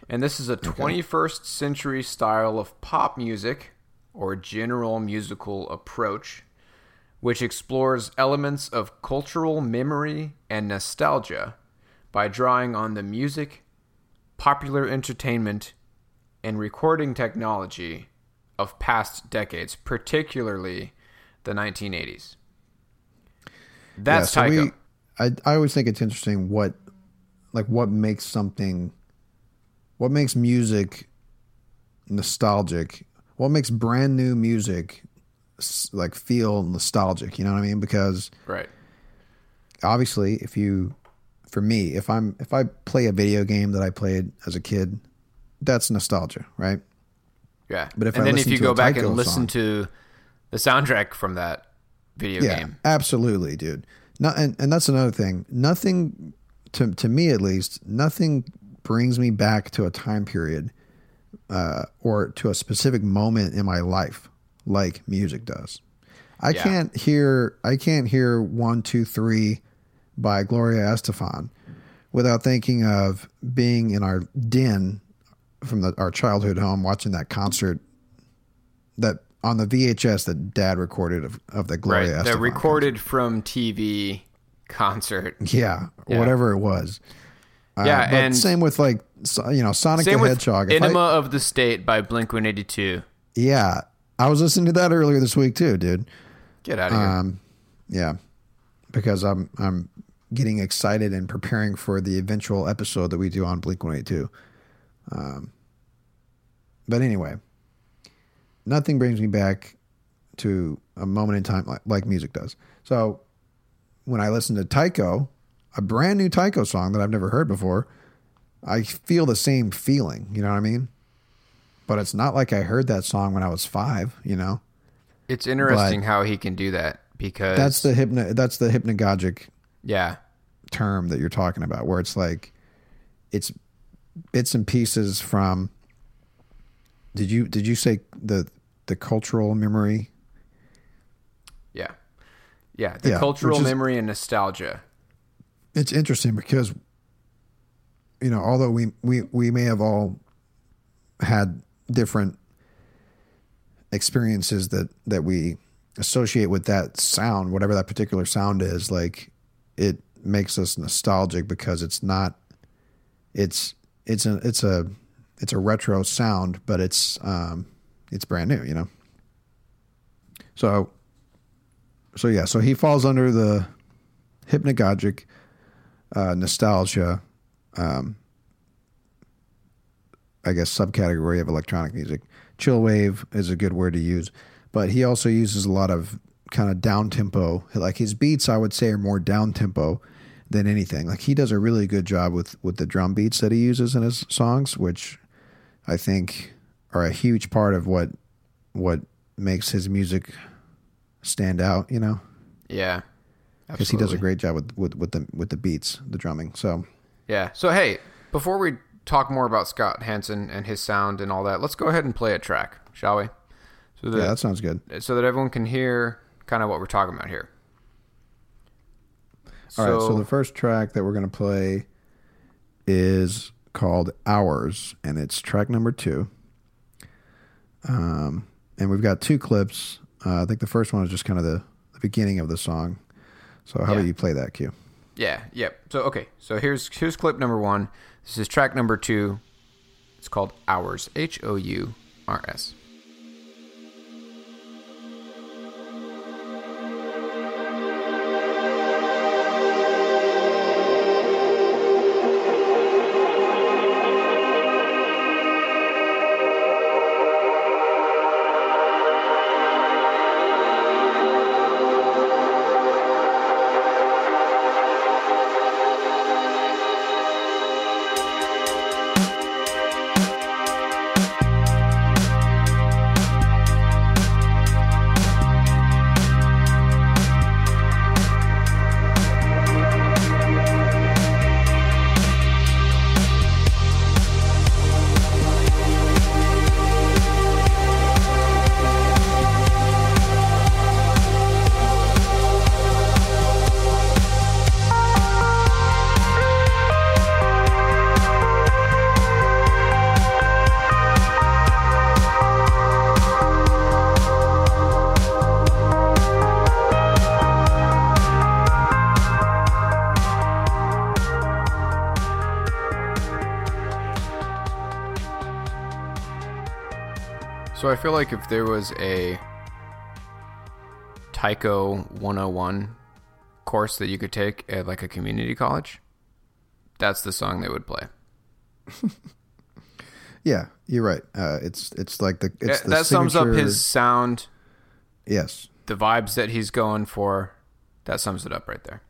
Speaker 2: And this is a 21st century style of pop music or general musical approach, which explores elements of cultural memory and nostalgia by drawing on the music, popular entertainment, and recording technology of past decades, particularly the 1980s. That's
Speaker 1: yeah, so
Speaker 2: Tycho.
Speaker 1: we, I I always think it's interesting what like what makes something what makes music nostalgic what makes brand new music like feel nostalgic you know what i mean because
Speaker 2: right.
Speaker 1: obviously if you for me if i'm if i play a video game that i played as a kid that's nostalgia right?
Speaker 2: Yeah.
Speaker 1: But if
Speaker 2: and
Speaker 1: I
Speaker 2: then if you go back and listen
Speaker 1: song-
Speaker 2: to the soundtrack from that video
Speaker 1: yeah
Speaker 2: game,
Speaker 1: absolutely dude. No, and, and that's another thing. Nothing to, to me at least nothing brings me back to a time period uh, or to a specific moment in my life like music does. I
Speaker 2: Yeah.
Speaker 1: can't hear i can't hear one two three by gloria estefan without thinking of being in our den from the, our childhood home watching that concert that on the VHS that dad recorded of, of the Gloria Estefan
Speaker 2: right? The
Speaker 1: Estefan
Speaker 2: recorded from TV concert.
Speaker 1: concert. Yeah,
Speaker 2: Yeah.
Speaker 1: whatever it was. Uh,
Speaker 2: Yeah,
Speaker 1: but
Speaker 2: and-
Speaker 1: same with like you know Sonic the Hedgehog. If I-
Speaker 2: of the State by Blink 182.
Speaker 1: yeah, I was listening to that earlier this week too, dude.
Speaker 2: Get out of here.
Speaker 1: Um, yeah, because I'm I'm getting excited and preparing for the eventual episode that we do on Blink One Eight Two. Um, but anyway, nothing brings me back to a moment in time like, like music does. So when I listen to Tycho, a brand new Tycho song that I've never heard before, I feel the same feeling. You know what I mean? But it's not like I heard that song when I was five. You know.
Speaker 2: it's interesting how he can do that because
Speaker 1: That's the hypno. That's the hypnagogic
Speaker 2: yeah,
Speaker 1: term that you're talking about, where it's like it's bits and pieces from. Did you did you say the the cultural memory?
Speaker 2: yeah, Yeah, the
Speaker 1: Yeah,
Speaker 2: cultural
Speaker 1: is-
Speaker 2: memory and nostalgia.
Speaker 1: it's interesting because you know although we we we may have all had different experiences that that we associate with that sound whatever that particular sound is like it makes us nostalgic because it's not it's it's a it's a it's a retro sound but it's um it's brand new you know so so yeah so he falls under the hypnagogic uh, nostalgia, um, I guess subcategory of electronic music. Chillwave is a good word to use, but he also uses a lot of kind of down tempo. Like his beats, I would say, are more down tempo than anything. Like he does a really good job with with the drum beats that he uses in his songs, which I think are a huge part of what what makes his music stand out. You know
Speaker 2: Yeah.
Speaker 1: because he does a great job with, with with the with the beats, the drumming. So
Speaker 2: Yeah. So hey, before we talk more about Scott Hansen and his sound and all that, let's go ahead and play a track, shall we? So that,
Speaker 1: yeah, that sounds good.
Speaker 2: so that everyone can hear kind of what we're talking about here.
Speaker 1: All right, so the first track that we're gonna play is called "Hours," and it's track number two. Um, and we've got two clips. Uh, I think the first one is just kind of the, the beginning of the song. So how
Speaker 2: Yeah.
Speaker 1: about you play that, Q?
Speaker 2: Yeah, yep. So okay, so here's here's clip number one. This is track number two. It's called Hours. H O U R S. like if there was a Tycho 101 course that you could take at like a community college, that's the song they would play.
Speaker 1: Yeah, you're right. Uh, it's it's like the it's
Speaker 2: that
Speaker 1: the
Speaker 2: that sums up his sound,
Speaker 1: yes,
Speaker 2: the vibes that he's going for. That sums it up right there.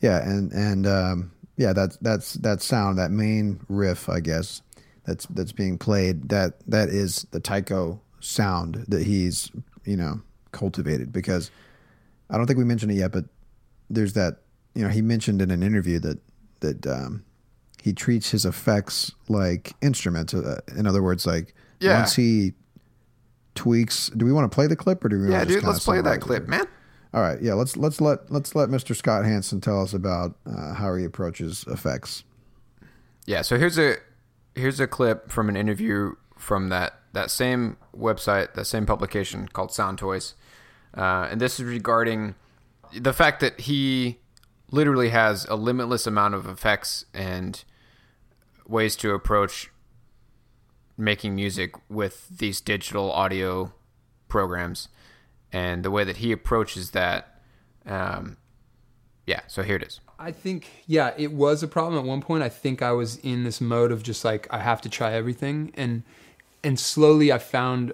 Speaker 1: yeah, and and um, yeah, that's that's that sound, that main riff, I guess, that's that's being played. That that is the Tycho sound that he's you know cultivated. Because I don't think we mentioned it yet, but there's that you know he mentioned in an interview that that um, he treats his effects like instruments. Uh, in other words, like
Speaker 2: Yeah.
Speaker 1: once he tweaks. Do we want to play the clip or do we?
Speaker 2: Yeah,
Speaker 1: want to just
Speaker 2: dude, let's play that clip,
Speaker 1: here?
Speaker 2: man.
Speaker 1: All right, yeah, let's let's let let's let Mr. Scott Hansen tell us about uh, how he approaches effects.
Speaker 2: Yeah, so here's a here's a clip from an interview from that that same website, that same publication called Soundtoys, uh, and this is regarding the fact that he literally has a limitless amount of effects and ways to approach making music with these digital audio programs, and the way that he approaches that. Um, yeah, so here it is.
Speaker 3: I think, yeah, it was a problem at one point. I think I was in this mode of just like I have to try everything, and and slowly I found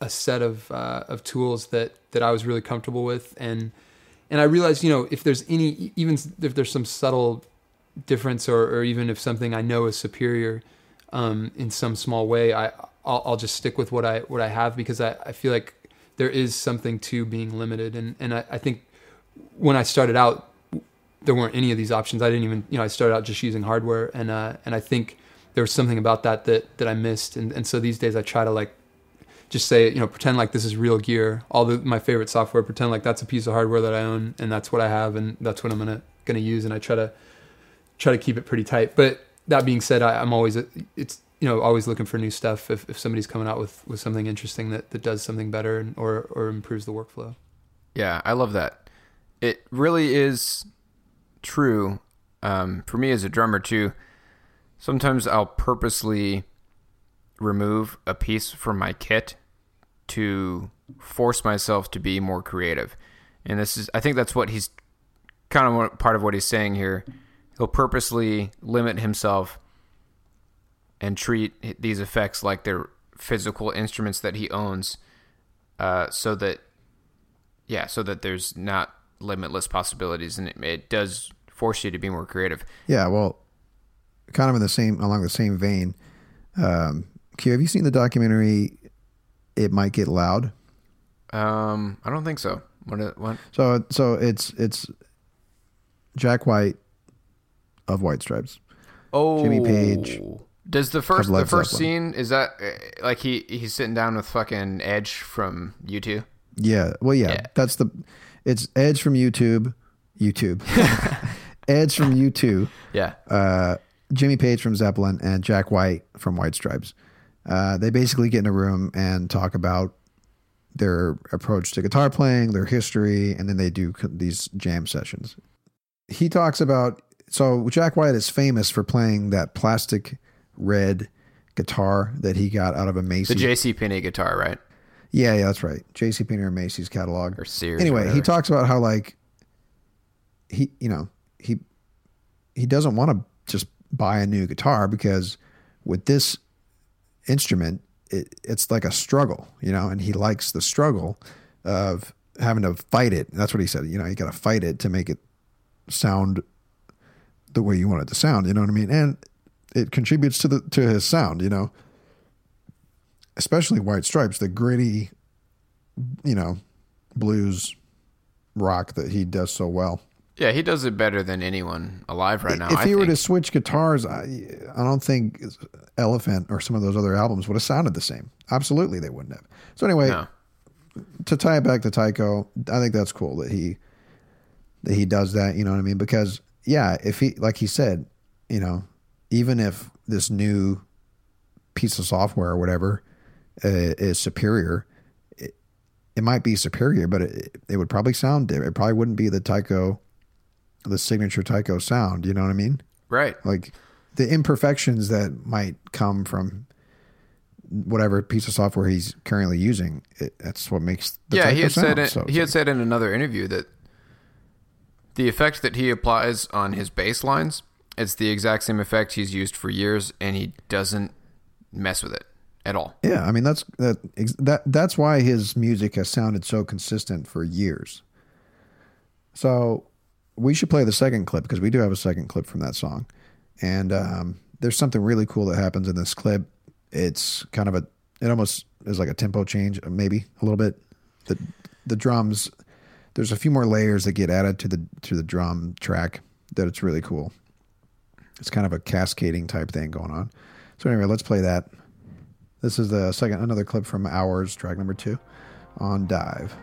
Speaker 3: a- set of uh, of tools that that I was really comfortable with, and and I realized, you know, if there's any, even if there's some subtle difference, or or even if something I know is superior um, in some small way, I I'll, I'll just stick with what I what I have because I, I feel like there is something to being limited, and and I, I think when I started out, there weren't any of these options. I didn't even, you know, I started out just using hardware, and uh, and I think there was something about that that that I missed, and and so these days I try to like just say, you know, pretend like this is real gear. All the my favorite software, pretend like that's a piece of hardware that I own and that's what I have and that's what I'm gonna gonna use. And I try to try to keep it pretty tight. But that being said, I, I'm always it's you know always looking for new stuff. If, if somebody's coming out with, with something interesting that, that does something better and, or or improves the workflow.
Speaker 2: Yeah, I love that. It really is true. Um, for me as a drummer too, sometimes I'll purposely remove a piece from my kit to force myself to be more creative. And this is, I think that's what he's kind of part of what he's saying here. He'll purposely limit himself and treat these effects like they're physical instruments that he owns, uh, so that yeah, so that there's not limitless possibilities, and it, it does force you to be more creative.
Speaker 1: Yeah, well, kind of in the same along the same vein. Um, Q, have you seen the documentary? It might get loud.
Speaker 2: Um, I don't think so. What? What?
Speaker 1: So so it's it's Jack White of White Stripes.
Speaker 2: Oh,
Speaker 1: Jimmy Page.
Speaker 2: Does the first the first
Speaker 1: Zeppelin.
Speaker 2: scene is that uh, like he he's sitting down with fucking Edge from YouTube?
Speaker 1: Yeah. Well, yeah,
Speaker 2: Yeah.
Speaker 1: That's the. It's Edge from YouTube. YouTube. Edge from U2.
Speaker 2: Yeah.
Speaker 1: Uh, Jimmy Page from Zeppelin and Jack White from White Stripes. Uh, they basically get in a room and talk about their approach to guitar playing, their history, and then they do these jam sessions. He talks about so Jack White is famous for playing that plastic red guitar that he got out of a Macy's.
Speaker 2: the J.C. Penney guitar, right?
Speaker 1: Yeah, yeah, that's right. J.C. Penney or Macy's catalog
Speaker 2: Or Sears. or
Speaker 1: anyway, he talks about how like he, you know, he he doesn't want to buy a new guitar because with this instrument, it, it's like a struggle, you know, and he likes the struggle of having to fight it. That's what he said. You know, you got to fight it to make it sound the way you want it to sound. You know what I mean? And it contributes to the to his sound. You know, especially White Stripes, the gritty, you know, blues rock that he does so well.
Speaker 2: Yeah, he does it better than anyone alive right now.
Speaker 1: if
Speaker 2: I
Speaker 1: he were to switch guitars, I, I don't think Elephant or some of those other albums would have sounded the same. Absolutely, they wouldn't have. So anyway,
Speaker 2: no.
Speaker 1: to tie it back to Tycho, I think that's cool that he that he does that. You know what I mean? Because yeah, if he like he said, you know, even if this new piece of software or whatever uh, is superior, it, it might be superior, but it, it would probably sound different. It probably wouldn't be the Tycho, the signature Tycho sound. You know what I mean?
Speaker 2: Right.
Speaker 1: Like the imperfections that might come from whatever piece of software he's currently using. It, that's what makes the
Speaker 2: yeah,
Speaker 1: Tycho
Speaker 2: he had
Speaker 1: sound.
Speaker 2: said it,
Speaker 1: So
Speaker 2: he had
Speaker 1: like-
Speaker 2: said in another interview that the effect that he applies on his bass lines, it's the exact same effect he's used for years, and he doesn't mess with it at all.
Speaker 1: Yeah, I mean that's that that that's why his music has sounded so consistent for years. So we should play the second clip because we do have a second clip from that song, and um, there's something really cool that happens in this clip. It's kind of a it almost is like a tempo change, maybe a little bit. The the drums, there's a few more layers that get added to the to the drum track that it's really cool. It's kind of a cascading type thing going on. So anyway, let's play that. This is the second, another clip from Hours, track number two on Dive.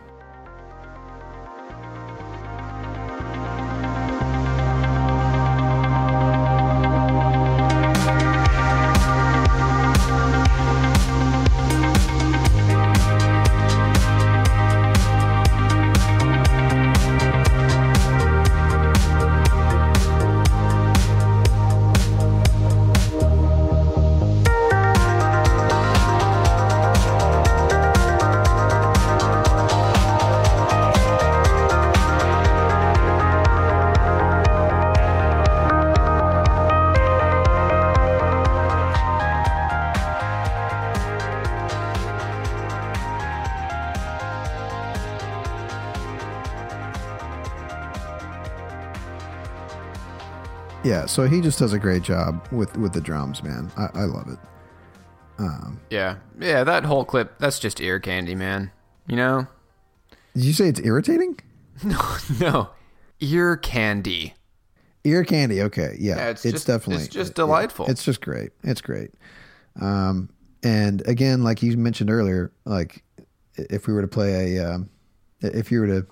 Speaker 1: So he just does a great job with with the drums, man. I, I love it.
Speaker 2: Yeah, yeah, that whole clip, that's just ear candy, man. You know?
Speaker 1: Did you say it's irritating?
Speaker 2: no, no, ear candy.
Speaker 1: Ear candy, okay, yeah,
Speaker 2: Yeah, it's
Speaker 1: it's,
Speaker 2: just-
Speaker 1: definitely
Speaker 2: it's just
Speaker 1: yeah,
Speaker 2: delightful.
Speaker 1: it's just great. It's great. Um, and again, like you mentioned earlier, like if we were to play a, um, if you were to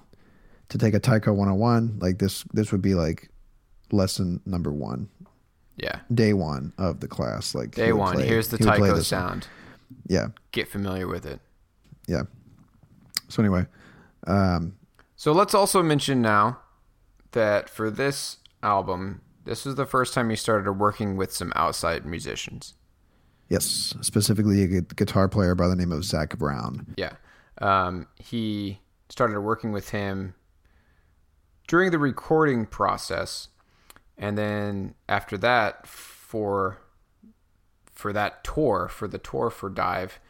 Speaker 1: to take a Tycho 101, like this, this would be like lesson number one,
Speaker 2: Yeah.
Speaker 1: day one of the class. Like
Speaker 2: Day one.
Speaker 1: play-
Speaker 2: Here's the
Speaker 1: he
Speaker 2: Tycho
Speaker 1: this one.
Speaker 2: sound.
Speaker 1: Yeah,
Speaker 2: Get familiar with it.
Speaker 1: yeah. So anyway, um,
Speaker 2: So let's also mention now that for this album, this is the first time he started working with some outside musicians.
Speaker 1: yes, specifically a guitar player by the name of Zac Brown.
Speaker 2: Yeah. Um, he started working with him during the recording process. And then after that, for for that tour, for the tour for Dive,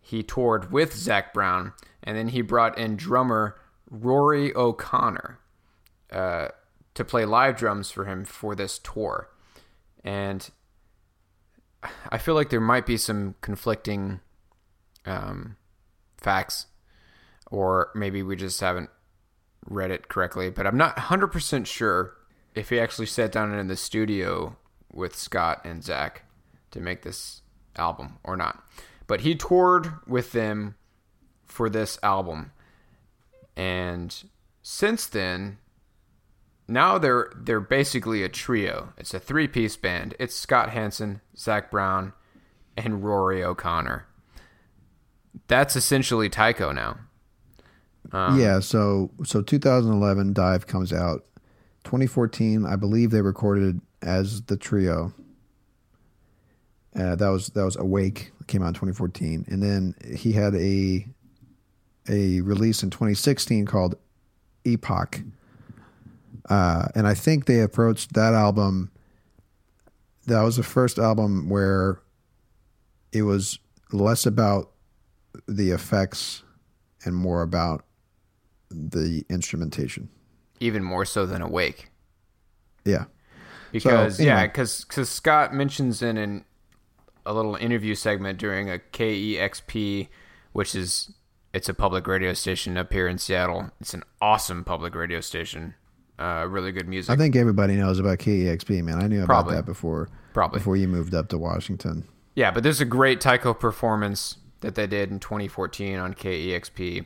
Speaker 2: he toured with Zac Brown, and then he brought in drummer Rory O'Connor uh, to play live drums for him for this tour. And I feel like there might be some conflicting um, facts, or maybe we just haven't read it correctly. But I'm not 100% sure if he actually sat down in the studio with Scott and Zac to make this album or not. But he toured with them for this album. And since then, now they're they're basically a trio. It's a three piece band. It's Scott Hansen, Zac Brown, and Rory O'Connor. That's essentially Tycho now. Um,
Speaker 1: yeah, so so 2011 Dive comes out. 2014, I believe they recorded as the trio. Uh, that was that was Awake came out in 2014, and then he had a a release in 2016 called Epoch. Uh, and I think they approached that album. That was the first album where it was less about the effects and more about the instrumentation.
Speaker 2: Even more so than Awake.
Speaker 1: Yeah.
Speaker 2: Because
Speaker 1: So,
Speaker 2: yeah,
Speaker 1: anyway.
Speaker 2: because Scott mentions in an, a little interview segment during a KEXP, which is it's a public radio station up here in Seattle. It's an awesome public radio station. Uh, really good music.
Speaker 1: I think everybody knows about KEXP, man. I knew about that before
Speaker 2: Probably.
Speaker 1: before you moved up to Washington.
Speaker 2: Yeah, but there's a great Tycho performance that they did in 2014 on KEXP,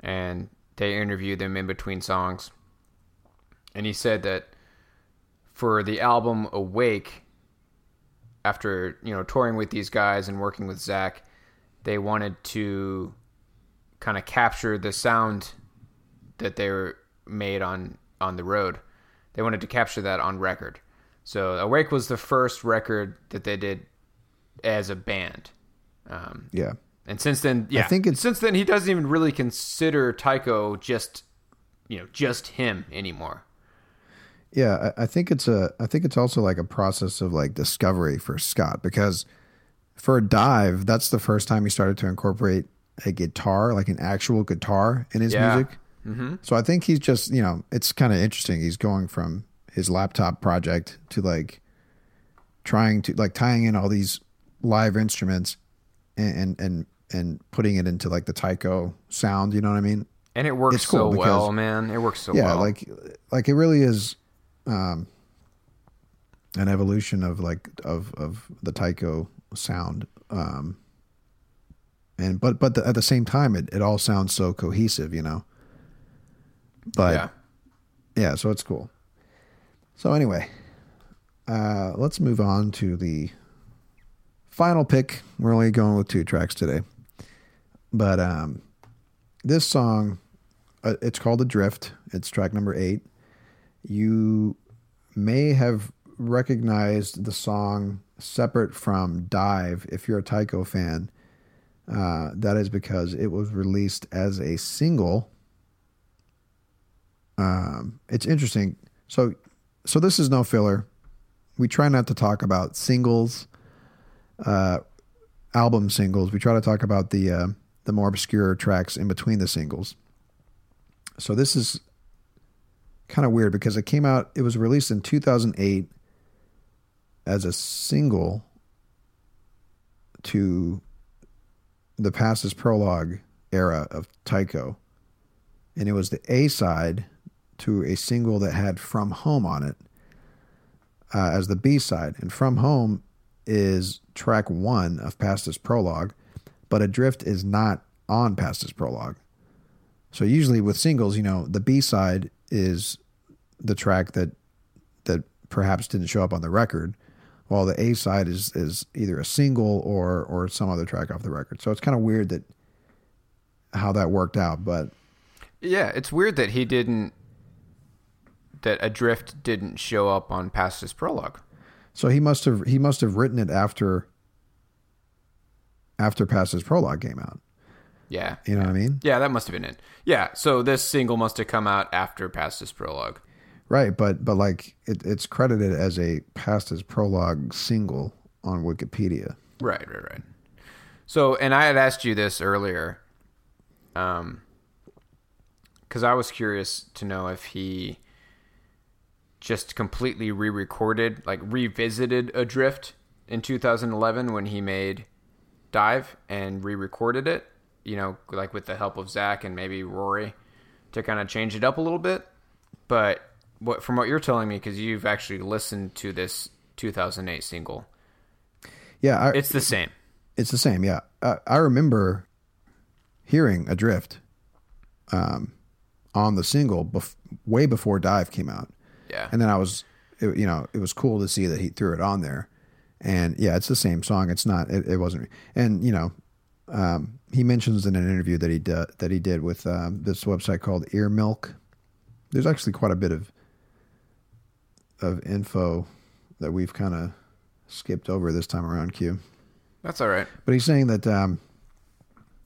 Speaker 2: and they interviewed them in between songs. And he said that for the album Awake, after you know touring with these guys and working with Zac, they wanted to kind of capture the sound that they were made on on the road. They wanted to capture that on record. So Awake was the first record that they did as a band. Um,
Speaker 1: Yeah.
Speaker 2: and since then, yeah,
Speaker 1: think it's-
Speaker 2: since then he doesn't even really consider Tycho just you know just him anymore.
Speaker 1: Yeah, I, I think it's a. I think it's also like a process of like discovery for Scott because for a Dive, that's the first time he started to incorporate a guitar, like an actual guitar, in his
Speaker 2: Yeah.
Speaker 1: music. Mm-hmm. So I think he's just you know it's kind of interesting. He's going from his laptop project to like trying to like tying in all these live instruments and and and, and putting it into like the Tycho sound. You know what I mean?
Speaker 2: And it works
Speaker 1: cool
Speaker 2: so well, man. It works so
Speaker 1: yeah
Speaker 2: well.
Speaker 1: like like it really is um an evolution of like of of the Tycho sound um and but but the, at the same time it, it all sounds so cohesive you know? But
Speaker 2: yeah.
Speaker 1: yeah so it's cool. So anyway uh let's move on to the final pick. We're only going with two tracks today. But um this song uh, it's called adrift. It's track number eight you may have recognized the song separate from dive if you're a Tycho fan uh, that is because it was released as a single um, it's interesting. So, so this is no filler. We try not to talk about singles, uh, album singles. We try to talk about the uh, the more obscure tracks in between the singles. So this is kind of weird because it came out. It was released in 2008 as a single to the Past is Prologue era of Tycho and it was the A side to a single that had From Home on it uh, as the B side. And From Home is track one of Past Is Prologue, but Adrift is not on Past Is Prologue. So usually with singles, you know, the B side is the track that that perhaps didn't show up on the record, while the A side is is either a single or or some other track off the record. So it's kind of weird that how that worked out, but
Speaker 2: Yeah, it's weird that he didn't. That Adrift didn't show up on Past Is Prologue.
Speaker 1: so he must have he must have written it after after Past Is Prologue came out.
Speaker 2: Yeah.
Speaker 1: You know what I mean?
Speaker 2: Yeah, that must have been it. Yeah, so this single must have come out after Past Is Prologue.
Speaker 1: Right, but but like it, it's credited as a Past Is Prologue single on Wikipedia.
Speaker 2: Right, right, right. So, and I had asked you this earlier, um, because I was curious to know if he just completely re-recorded, like revisited Adrift in 2011 when he made Dive and re-recorded it. You know, like with the help of Zac and maybe Rory to kind of change it up a little bit. But what from what you're telling me, because you've actually listened to this 2008 single,
Speaker 1: Yeah, I,
Speaker 2: it's the same.
Speaker 1: It's the same, yeah. I, I remember hearing Adrift um, on the single bef- way before Dive came out,
Speaker 2: Yeah.
Speaker 1: and then I was, it, you know, it was cool to see that he threw it on there, and yeah, it's the same song. It's not, it, it wasn't, and you know, um, he mentions in an interview that he did that he did with um, this website called Ear Milk. There's actually quite a bit of of info that we've kind of skipped over this time around. Q.
Speaker 2: That's all right.
Speaker 1: But he's saying that um,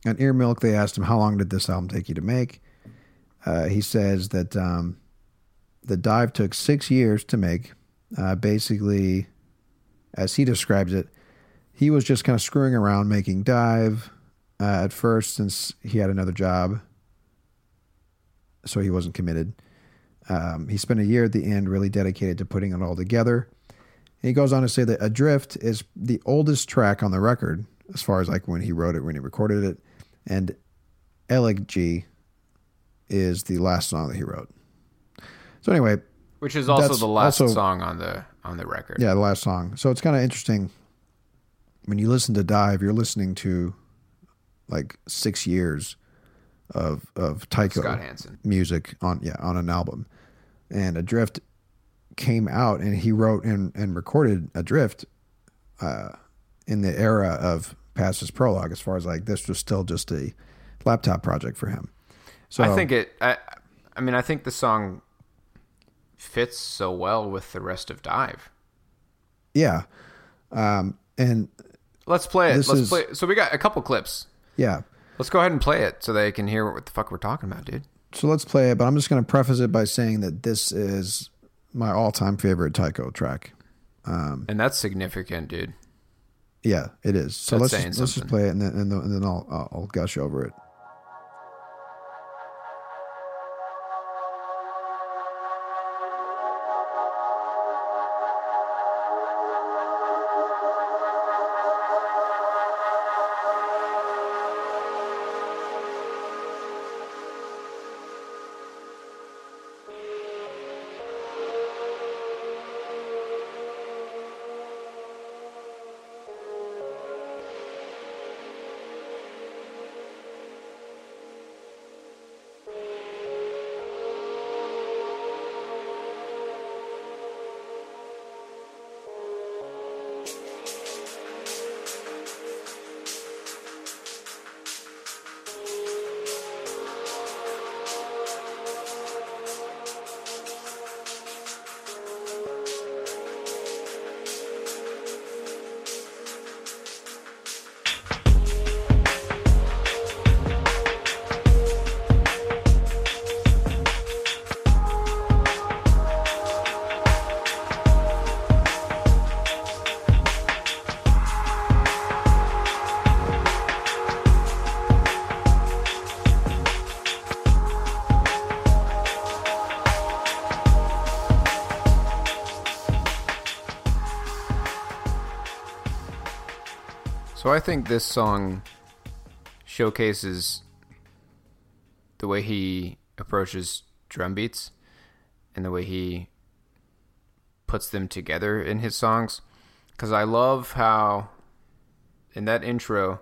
Speaker 1: on Ear Milk, they asked him, How long did this album take you to make? Uh, he says that um, the dive took six years to make. Uh, basically, as he describes it, he was just kind of screwing around making dive uh, at first since he had another job. So he wasn't committed. Um, he spent a year at the end really dedicated to putting it all together. And he goes on to say that Adrift is the oldest track on the record, as far as like when he wrote it, when he recorded it, and Elegy is the last song that he wrote. So anyway,
Speaker 2: Which is also the last
Speaker 1: also-
Speaker 2: song on the on the record.
Speaker 1: yeah, the last song. So it's kind of interesting when you listen to Dive, you're listening to like six years of of Tycho
Speaker 2: Scott Hansen.
Speaker 1: music on yeah on an album, and Adrift came out and he wrote and and recorded Adrift uh, in the era of Past Is Prologue. As far as like this was still just a laptop project for him. So
Speaker 2: I think it. I, I mean, I think the song fits so well with the rest of Dive.
Speaker 1: yeah, um, and
Speaker 2: Let's play it.
Speaker 1: This
Speaker 2: Let's
Speaker 1: is-
Speaker 2: play. So we got a couple clips.
Speaker 1: yeah.
Speaker 2: Let's go ahead and play it so they can hear what the fuck we're talking about, dude.
Speaker 1: So let's play it, but I'm just going to preface it by saying that this is my all-time favorite Tycho track.
Speaker 2: Um, and that's significant, dude.
Speaker 1: Yeah, it is. So
Speaker 2: That's
Speaker 1: let's just, let's just play it, and then and then, and then I'll I'll I'll gush over it.
Speaker 2: So I think this song showcases the way he approaches drum beats and the way he puts them together in his songs. because I love how in that intro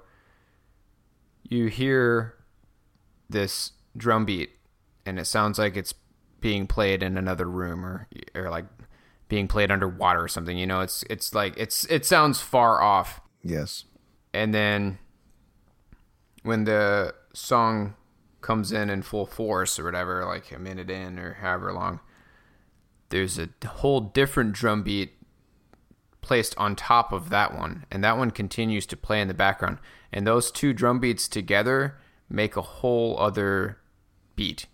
Speaker 2: you hear this drum beat and it sounds like it's being played in another room or or like being played underwater or something. You know, it's it's like it's it sounds far off.
Speaker 1: Yes.
Speaker 2: And then when the song comes in in full force or whatever, like a minute in or however long, there's a whole different drum beat placed on top of that one, and that one continues to play in the background. And those two drum beats together make a whole other beat,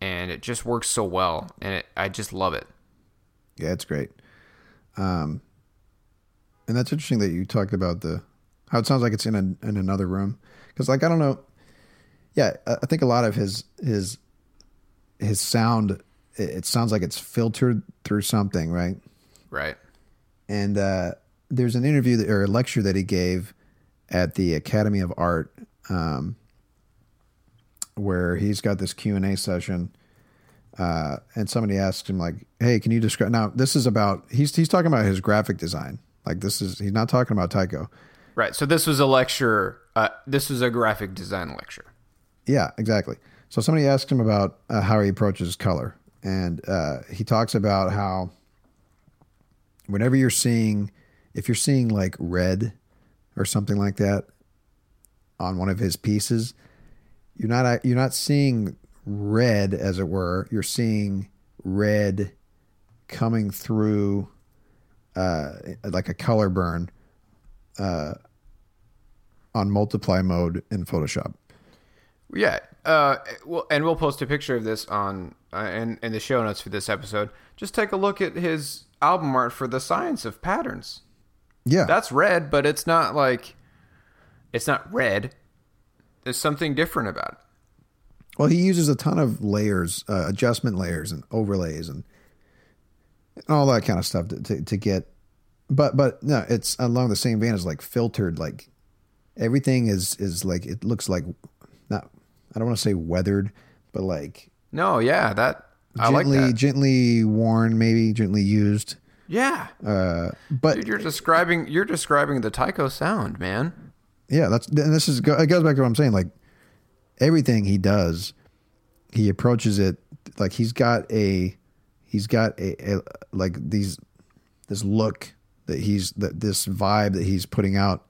Speaker 2: and it just works so well, and it, I just love it.
Speaker 1: Yeah, it's great. Um, and that's interesting that you talked about the how it sounds like it's in a, in another room because like I don't know. Yeah, I think a lot of his his his sound it, it sounds like it's filtered through something, right?
Speaker 2: Right.
Speaker 1: And uh, there's an interview that, or a lecture that he gave at the Academy of Art, um, where he's got this Q and A session, uh, and somebody asked him like, "Hey, can you describe?" Now this is about he's he's talking about his graphic design. Like this is he's not talking about Tycho.
Speaker 2: Right. So this was a lecture. Uh, this was a graphic design lecture.
Speaker 1: Yeah, exactly. So somebody asked him about uh, how he approaches color, and uh, he talks about how whenever you're seeing, if you're seeing like red or something like that on one of his pieces, you're not you're not seeing red as it were. You're seeing red coming through uh, like a color burn uh, on multiply mode in Photoshop.
Speaker 2: Yeah. Uh, well, and we'll post a picture of this on uh, in in the show notes for this episode. Just take a look at his album art for the Science of Patterns.
Speaker 1: Yeah,
Speaker 2: That's red, but it's not like it's not red. There's something different about it.
Speaker 1: Well, he uses a ton of layers, uh, adjustment layers, and overlays, and and all that kind of stuff to, to, to get. But but no, it's along the same vein as like filtered. Like everything is is like it looks like not. I don't want to say weathered, but like
Speaker 2: No, yeah, that I like
Speaker 1: gently
Speaker 2: that.
Speaker 1: gently worn, maybe gently used.
Speaker 2: Yeah,
Speaker 1: Uh, but
Speaker 2: dude, you're describing you're describing the Tycho sound, man.
Speaker 1: yeah, that's and this is it goes back to what I'm saying. Like everything he does, he approaches it like he's got a he's got a, a like these this look that he's that this vibe that he's putting out.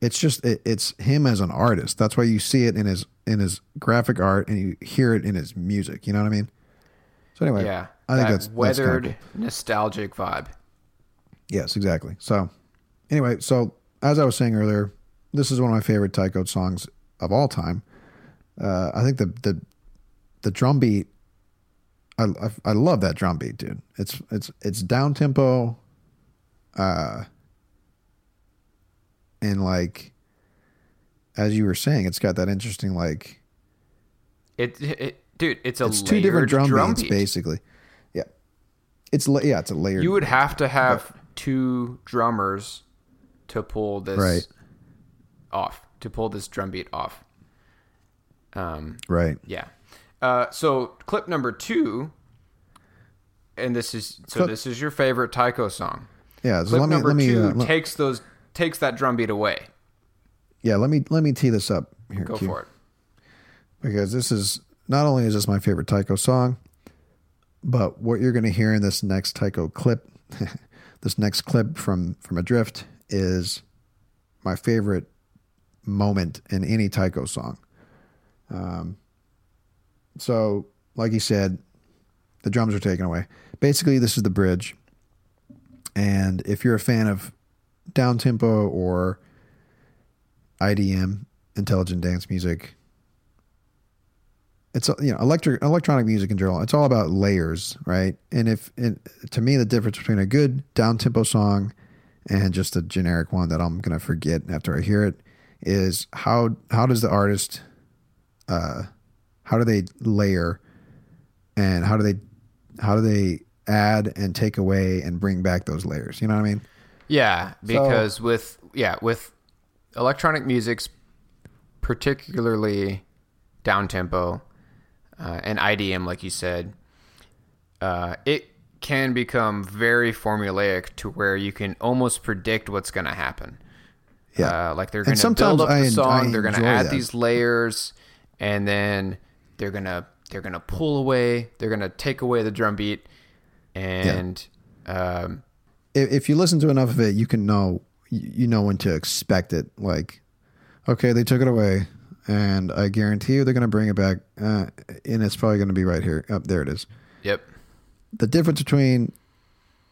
Speaker 1: It's just it, it's him as an artist. That's why you see it in his in his graphic art and you hear it in his music. You know what I mean? So anyway,
Speaker 2: Yeah,
Speaker 1: I think
Speaker 2: that
Speaker 1: that's that's
Speaker 2: weathered,
Speaker 1: cool.
Speaker 2: nostalgic vibe.
Speaker 1: Yes, exactly. So, anyway, so as I was saying earlier, this is one of my favorite Tycho songs of all time. Uh, I think the the the drum beat, I, I I love that drum beat, dude. It's it's it's down tempo, uh, and like as you were saying, it's got that interesting like
Speaker 2: It, it dude, it's a
Speaker 1: it's two different
Speaker 2: layered
Speaker 1: drum, beats
Speaker 2: beat.
Speaker 1: basically. Yeah, it's la- yeah, it's a layered.
Speaker 2: You would have to have two drummers to pull this
Speaker 1: Right.
Speaker 2: off, to pull this drum beat off. Um,
Speaker 1: right.
Speaker 2: yeah. Uh, so clip number two, and this is so
Speaker 1: Clip-
Speaker 2: this is your favorite Tycho song.
Speaker 1: Yeah. So
Speaker 2: Clip
Speaker 1: let me
Speaker 2: number
Speaker 1: let me
Speaker 2: two
Speaker 1: uh, let-
Speaker 2: takes those takes that drum beat away.
Speaker 1: yeah let me let me tee this up here.
Speaker 2: Go
Speaker 1: Q.
Speaker 2: for it.
Speaker 1: because this is not only is this my favorite Tycho song, but what you're going to hear in this next Tycho clip, this next clip from from Adrift is my favorite moment in any Tycho song. Um, so, like he said, the drums are taken away. Basically, this is the bridge, and if you're a fan of down tempo or IDM, intelligent dance music, it's you know electric electronic music in general it's all about layers right? And if and to me the difference between a good down tempo song and just a generic one that i'm gonna forget after i hear it is how how does the artist uh how do they layer and how do they how do they add and take away and bring back those layers you know what i mean
Speaker 2: Yeah, because with yeah with electronic music's particularly down tempo uh, and IDM, like you said, uh, it can become very formulaic to where you can almost predict what's going to happen.
Speaker 1: Yeah.
Speaker 2: Uh, like they're going to build up
Speaker 1: I-
Speaker 2: the song,
Speaker 1: I
Speaker 2: they're going to add
Speaker 1: that.
Speaker 2: these layers, and then they're going to they're going to pull away, they're going to take away the drum beat, and um,
Speaker 1: if, if you listen to enough of it, you can know you know when to expect it. Like, okay, they took it away, and I guarantee you they're going to bring it back, uh, and it's probably going to be right here. Up there it is.
Speaker 2: yep,
Speaker 1: The difference between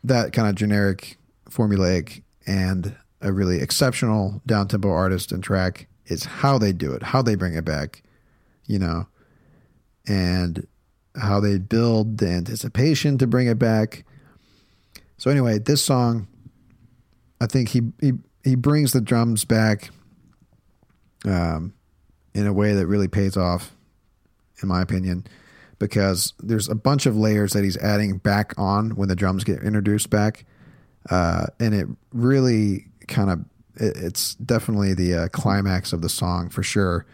Speaker 1: that kind of generic, formulaic, and a really exceptional down tempo artist and track is how they do it, how they bring it back, you know, and how they build the anticipation to bring it back. So anyway, this song, I think he he he brings the drums back, um, in a way that really pays off, in my opinion, because there's a bunch of layers that he's adding back on when the drums get introduced back, uh, and it really kind of it, it's definitely the uh, climax of the song for sure.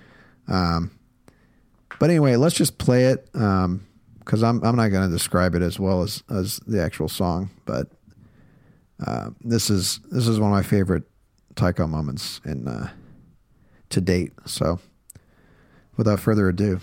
Speaker 1: Um, but anyway, let's just play it because I'm I'm not going to describe it as well as as the actual song, but uh, this is this is one of my favorite Tycho moments in uh, to date. So, without further ado,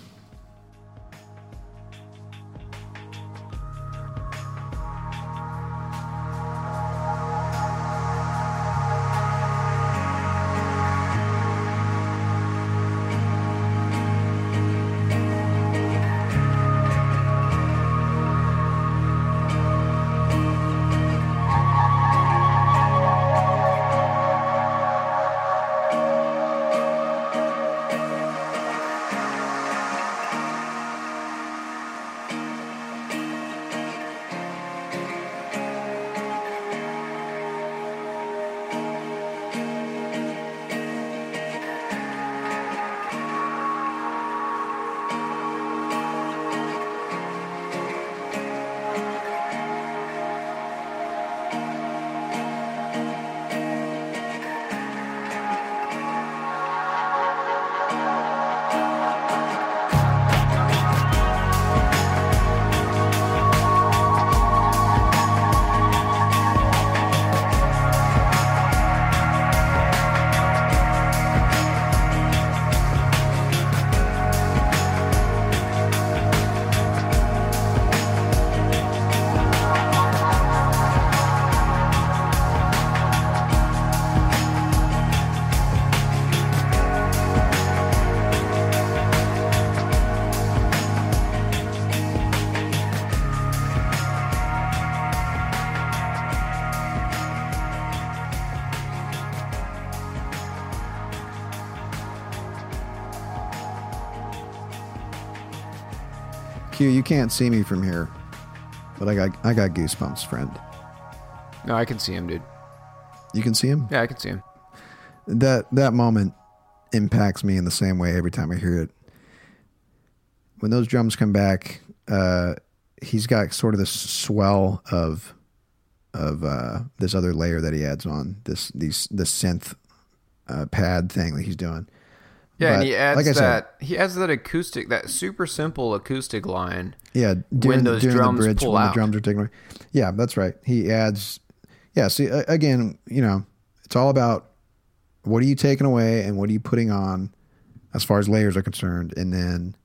Speaker 1: Q, you can't see me from here, but I got I got goosebumps, friend.
Speaker 2: no, I can see him, dude.
Speaker 1: You can see him.
Speaker 2: Yeah, I can see him.
Speaker 1: that that moment impacts me in the same way every time I hear it. When those drums come back, uh, he's got sort of this swell of of uh, this other layer that he adds on this these this synth uh, pad thing that he's doing.
Speaker 2: Yeah, and he adds
Speaker 1: like I said-
Speaker 2: that he adds that acoustic, that super simple acoustic line.
Speaker 1: Yeah, during,
Speaker 2: those
Speaker 1: during
Speaker 2: drums
Speaker 1: the bridge
Speaker 2: pull
Speaker 1: when
Speaker 2: out.
Speaker 1: the drums are taken away. Yeah, that's right. He adds. Yeah, see again, you know, it's all about what are you taking away and what are you putting on, as far as layers are concerned, and then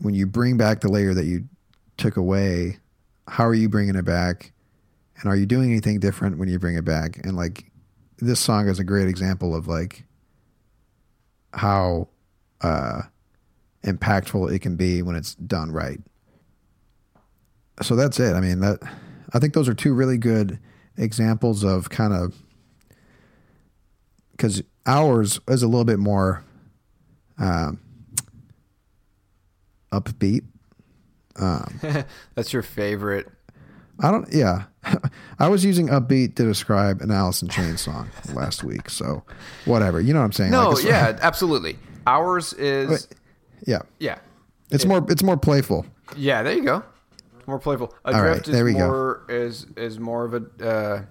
Speaker 1: when you bring back the layer that you took away, how are you bringing it back, and are you doing anything different when you bring it back? And like this song is a great example of like how uh, impactful it can be when it's done right so that's it. I mean, that I think those are two really good examples of kind of because ours is a little bit more um, upbeat.
Speaker 2: That's your favorite.
Speaker 1: I don't. Yeah, I was using upbeat to describe an Alice in Chains song last week. So whatever, you know what I'm saying?
Speaker 2: No,
Speaker 1: Like,
Speaker 2: yeah, absolutely. Ours is
Speaker 1: yeah.
Speaker 2: yeah,
Speaker 1: It's more. It's more playful.
Speaker 2: yeah. There you go. It's more playful.
Speaker 1: right,
Speaker 2: Adrift
Speaker 1: there we
Speaker 2: is
Speaker 1: go.
Speaker 2: is is more of a uh,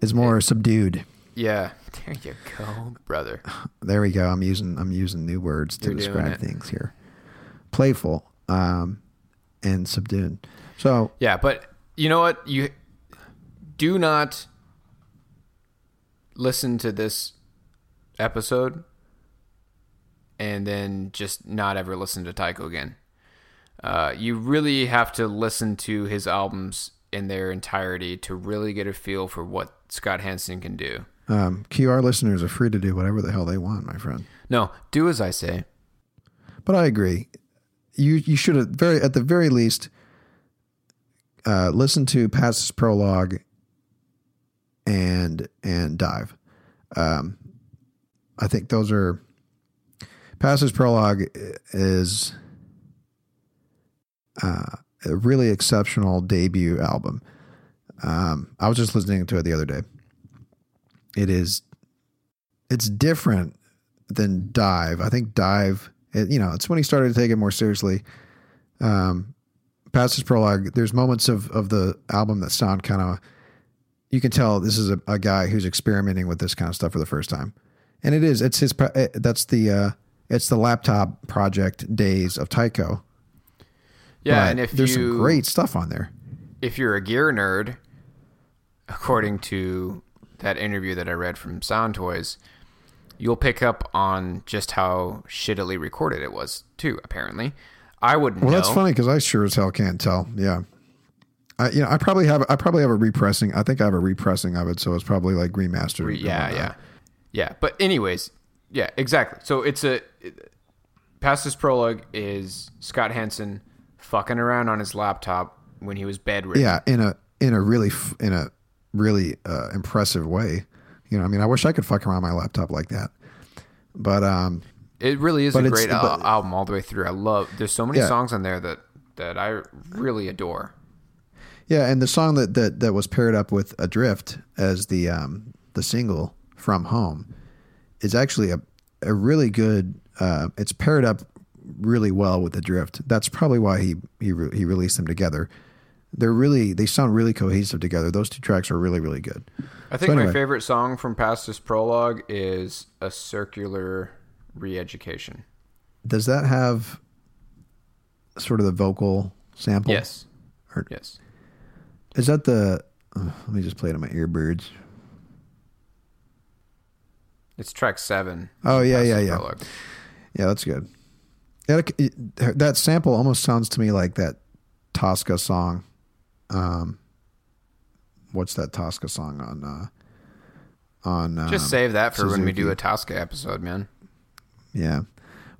Speaker 1: It's more subdued.
Speaker 2: yeah. There you go, brother.
Speaker 1: There we go. I'm using I'm using new words to
Speaker 2: You're
Speaker 1: describe things here. Playful um, and subdued. So
Speaker 2: Yeah, but you know what? You do not listen to this episode and then just not ever listen to Tycho again. Uh, you really have to listen to his albums in their entirety to really get a feel for what Scott Hansen can do.
Speaker 1: Um, QR listeners are free to do whatever the hell they want, my friend.
Speaker 2: No, do as I say.
Speaker 1: But I agree. You you should at very at the very least uh, listen to Past Is Prologue and and dive. Um, I think those are Past Is Prologue is uh, a really exceptional debut album. Um, I was just listening to it the other day. It is it's different than dive. I think dive, it, you know, it's when he started to take it more seriously. Um, Past Is Prologue, there's moments of of the album that sound kind of. You can tell this is a, a guy who's experimenting with this kind of stuff for the first time, and it is. It's his. That's the. uh It's the laptop project days of Tycho.
Speaker 2: Yeah,
Speaker 1: But
Speaker 2: and if
Speaker 1: there's
Speaker 2: you
Speaker 1: some great stuff on there.
Speaker 2: if you're a gear nerd, according to that interview that I read from Soundtoys, you'll pick up on just how shittily recorded it was too. Apparently, I wouldn't
Speaker 1: Well,
Speaker 2: know.
Speaker 1: that's funny because I sure as hell can't tell. Yeah, I you know I probably have I probably have a repressing. I think I have a repressing of it, so it's probably like remastered.
Speaker 2: Re-
Speaker 1: and
Speaker 2: yeah,
Speaker 1: whatnot.
Speaker 2: yeah, yeah. But anyways, yeah, exactly. So it's a Past Is Prologue is Scott Hansen fucking around on his laptop when he was bedridden.
Speaker 1: yeah. In a in a really in a really uh, impressive way. You know, I mean, I wish I could fuck around my laptop like that. But um,
Speaker 2: It really is
Speaker 1: But
Speaker 2: a great al- album all the way through. I love. There's so many
Speaker 1: Yeah.
Speaker 2: songs on there that that I really adore.
Speaker 1: yeah, and the song that that that was paired up with Adrift as the um the single from Home is actually a a really good. Uh, it's paired up really well with Adrift. That's probably why he he re- he released them together. They're really they sound really cohesive together. Those two tracks are really really good.
Speaker 2: I think
Speaker 1: So
Speaker 2: my favorite song from Past Is Prologue is a circular re-education.
Speaker 1: Does that have sort of the vocal sample?
Speaker 2: Yes.
Speaker 1: Or-
Speaker 2: Yes.
Speaker 1: Is that the? uh, let me just play it on my earbirds.
Speaker 2: It's track seven.
Speaker 1: Oh, yeah, yeah, yeah.
Speaker 2: Prologue.
Speaker 1: Yeah, that's good. It- it- that sample almost sounds to me like that Tosca song. Um, what's that Tosca song on? Uh, on
Speaker 2: Just
Speaker 1: um,
Speaker 2: save that for when we do a Tosca episode, man.
Speaker 1: Yeah.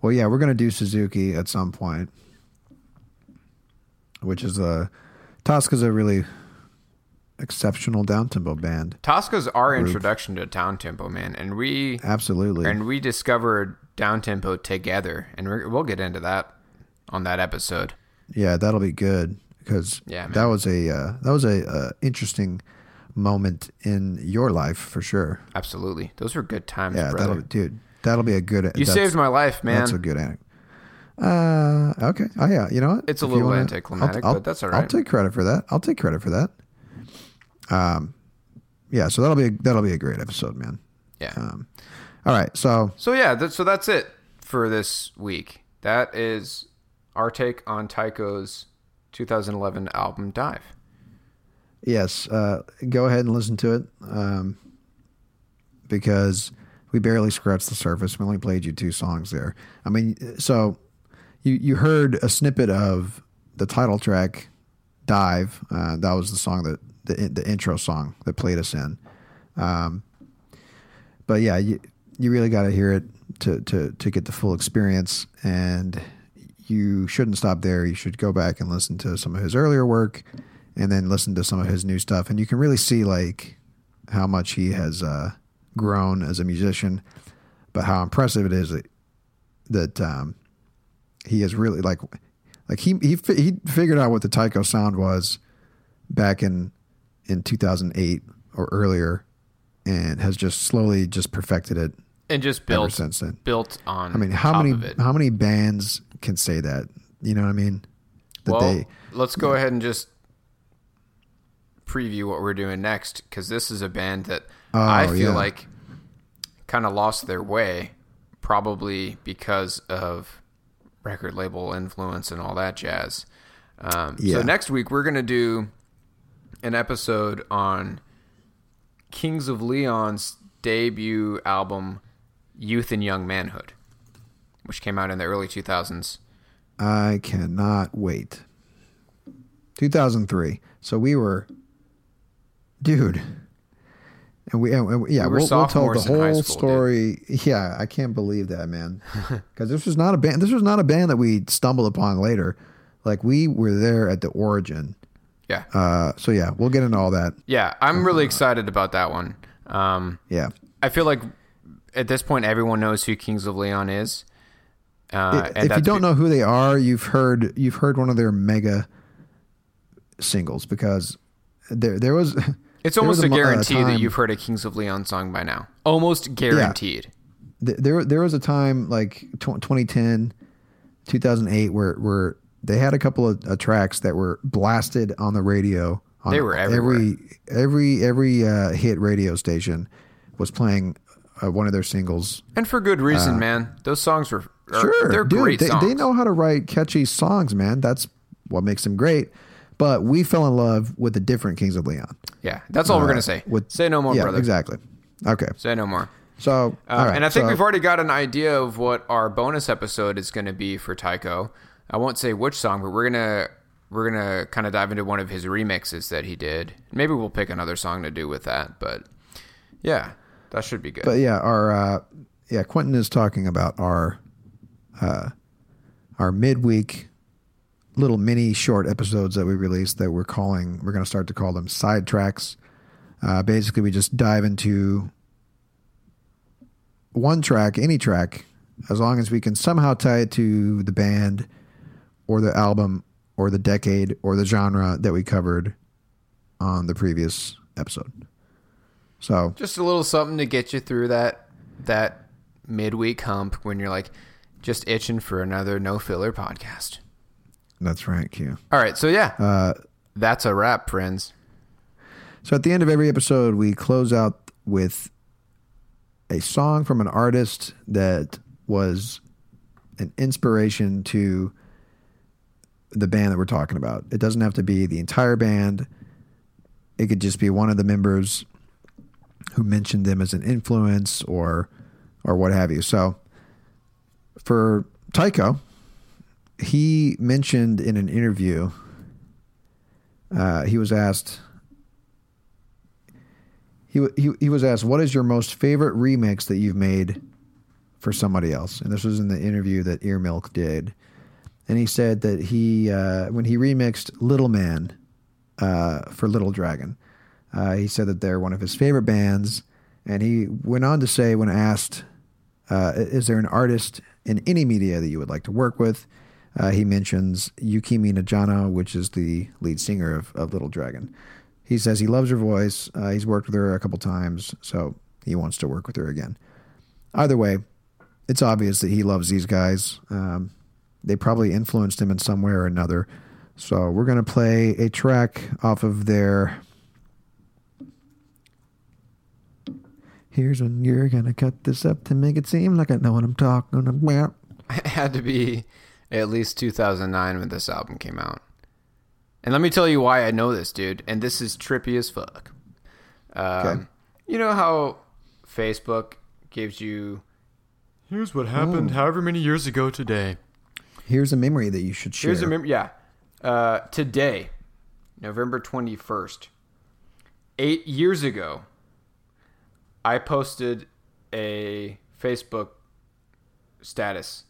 Speaker 1: Well, yeah, we're gonna do Suzuki at some point, which is a Tosca's a really exceptional down tempo band.
Speaker 2: Tosca's our introduction to down tempo, man, and we
Speaker 1: Absolutely.
Speaker 2: and we discovered down tempo together, and we're, we'll get into that on that episode.
Speaker 1: Yeah, that'll be good because
Speaker 2: Yeah, man.
Speaker 1: that was a uh, that was a uh, interesting moment in your life for sure.
Speaker 2: Absolutely, those were good times,
Speaker 1: Yeah,
Speaker 2: brother.
Speaker 1: dude. That'll be a good.
Speaker 2: you saved my life, man.
Speaker 1: That's a good anecdote. Uh, okay. Oh yeah. You know what?
Speaker 2: It's a
Speaker 1: If
Speaker 2: little
Speaker 1: wanna-
Speaker 2: anticlimactic,
Speaker 1: I'll- I'll-
Speaker 2: but that's all
Speaker 1: I'll take credit for that. I'll take credit for that. Um, yeah. So that'll be a, that'll be a great episode, man.
Speaker 2: yeah.
Speaker 1: Um, all right. So
Speaker 2: So yeah, that, so that's it for this week. That is our take on Tycho's 2011 album Dive.
Speaker 1: yes, uh, go ahead and listen to it. Um, because we barely scratched the surface. We only played you two songs there. I mean, so you you heard a snippet of the title track, "Dive." Uh, that was the song that the the intro song that played us in. Um, but yeah, you you really got to hear it to to to get the full experience, and you shouldn't stop there. You should go back and listen to some of his earlier work, and then listen to some of his new stuff, and you can really see like how much he has uh, grown as a musician, but how impressive it is that that um, he has really like like he he he figured out what the Tycho sound was back in in 2008 or earlier, and has just slowly just perfected it
Speaker 2: And just
Speaker 1: ever
Speaker 2: built
Speaker 1: since then.
Speaker 2: built on
Speaker 1: I mean, how many how many bands can say that? You know what I mean? That
Speaker 2: well,
Speaker 1: they
Speaker 2: let's go ahead and just preview what we're doing next because this is a band that I
Speaker 1: Oh,
Speaker 2: feel
Speaker 1: yeah.
Speaker 2: like kind of lost their way, probably because of record label influence and all that jazz. Um,
Speaker 1: Yeah.
Speaker 2: So next week we're gonna do an episode on Kings of Leon's debut album, Youth and Young Manhood, which came out in the early 2000s.
Speaker 1: I cannot wait. 2003. So we were, dude. And we, and we- yeah,
Speaker 2: We were
Speaker 1: we'll, tell the
Speaker 2: sophomores in high
Speaker 1: whole
Speaker 2: school,
Speaker 1: story. Yeah, I can't believe that, man. Because this was not a band. This was not a band that we stumbled upon later. Like we were there at the origin.
Speaker 2: Yeah.
Speaker 1: Uh, so yeah, we'll get into all that.
Speaker 2: Yeah, I'm really excited about that one. Um,
Speaker 1: Yeah.
Speaker 2: I feel like at this point, everyone knows who Kings of Leon is. Uh, and
Speaker 1: if you don't know who they are, you've heard you've heard one of their mega singles because there there was.
Speaker 2: it's almost a
Speaker 1: mo-
Speaker 2: guarantee that you've heard a Kings of Leon song by now. Almost guaranteed.
Speaker 1: th- there there was a time like tw 2010 2008 where where they had a couple of uh, tracks that were blasted on the radio on
Speaker 2: They were
Speaker 1: every every every uh, hit radio station was playing uh, one of their singles
Speaker 2: And for good reason, man. Those songs were are,
Speaker 1: sure
Speaker 2: they're
Speaker 1: dude
Speaker 2: great
Speaker 1: they,
Speaker 2: songs.
Speaker 1: they know how to write catchy songs man that's what makes them great but we fell in love with the different kings of leon
Speaker 2: Yeah, that's all we're
Speaker 1: Uh,
Speaker 2: gonna say.
Speaker 1: with
Speaker 2: say no more,
Speaker 1: yeah
Speaker 2: brother.
Speaker 1: exactly okay
Speaker 2: Say no more.
Speaker 1: so
Speaker 2: Uh,
Speaker 1: all right,
Speaker 2: and I think
Speaker 1: so-
Speaker 2: we've already got an idea of what our bonus episode is going to be for Tycho. I won't say which song, but we're gonna we're gonna kind of dive into one of his remixes that he did. Maybe we'll pick another song to do with that. But yeah, that should be good.
Speaker 1: But yeah, our uh, yeah, Quentin is talking about our uh, our midweek little mini short episodes that we released that we're calling we're going to start to call them side tracks. Uh, basically, we just dive into one track, any track, as long as we can somehow tie it to the band or the album or the decade or the genre that we covered on the previous episode. So
Speaker 2: just a little something to get you through that that midweek hump when you're like just itching for another no filler podcast.
Speaker 1: That's right, Q.
Speaker 2: All right, so yeah,
Speaker 1: Uh,
Speaker 2: that's a wrap, friends.
Speaker 1: So at the end of every episode, we close out with a song from an artist that was an inspiration to the band that we're talking about. It doesn't have to be the entire band. It could just be one of the members who mentioned them as an influence or or what have you. So for Tycho, he mentioned in an interview, uh, he was asked he, he he was asked, "What is your most favorite remix that you've made for somebody else?" And this was in the interview that Ear Milk did, and he said that he uh, when he remixed "Little Man" uh, for Little Dragon, uh, he said that they're one of his favorite bands, and he went on to say, when asked, uh, "Is there an artist in any media that you would like to work with?" Uh, he mentions Yukimi Nagano, which is the lead singer of, of Little Dragon. He says he loves her voice. Uh, he's worked with her a couple times, so he wants to work with her again. Either way, it's obvious that he loves these guys. Um, they probably influenced him in some way or another. So we're going to play a track off of their. Here's when you're going to cut this up to make it seem like I know what I'm talking about.
Speaker 2: It had to be at least 2009 when this album came out. And let me tell you why I know this, dude. And this is trippy as fuck. Um,
Speaker 1: Okay.
Speaker 2: You know how Facebook gives you. Here's what happened however many years ago today.
Speaker 1: Here's a memory that you should share.
Speaker 2: Here's a mem- yeah. Uh, today, November 21st, eight years ago, I posted a Facebook status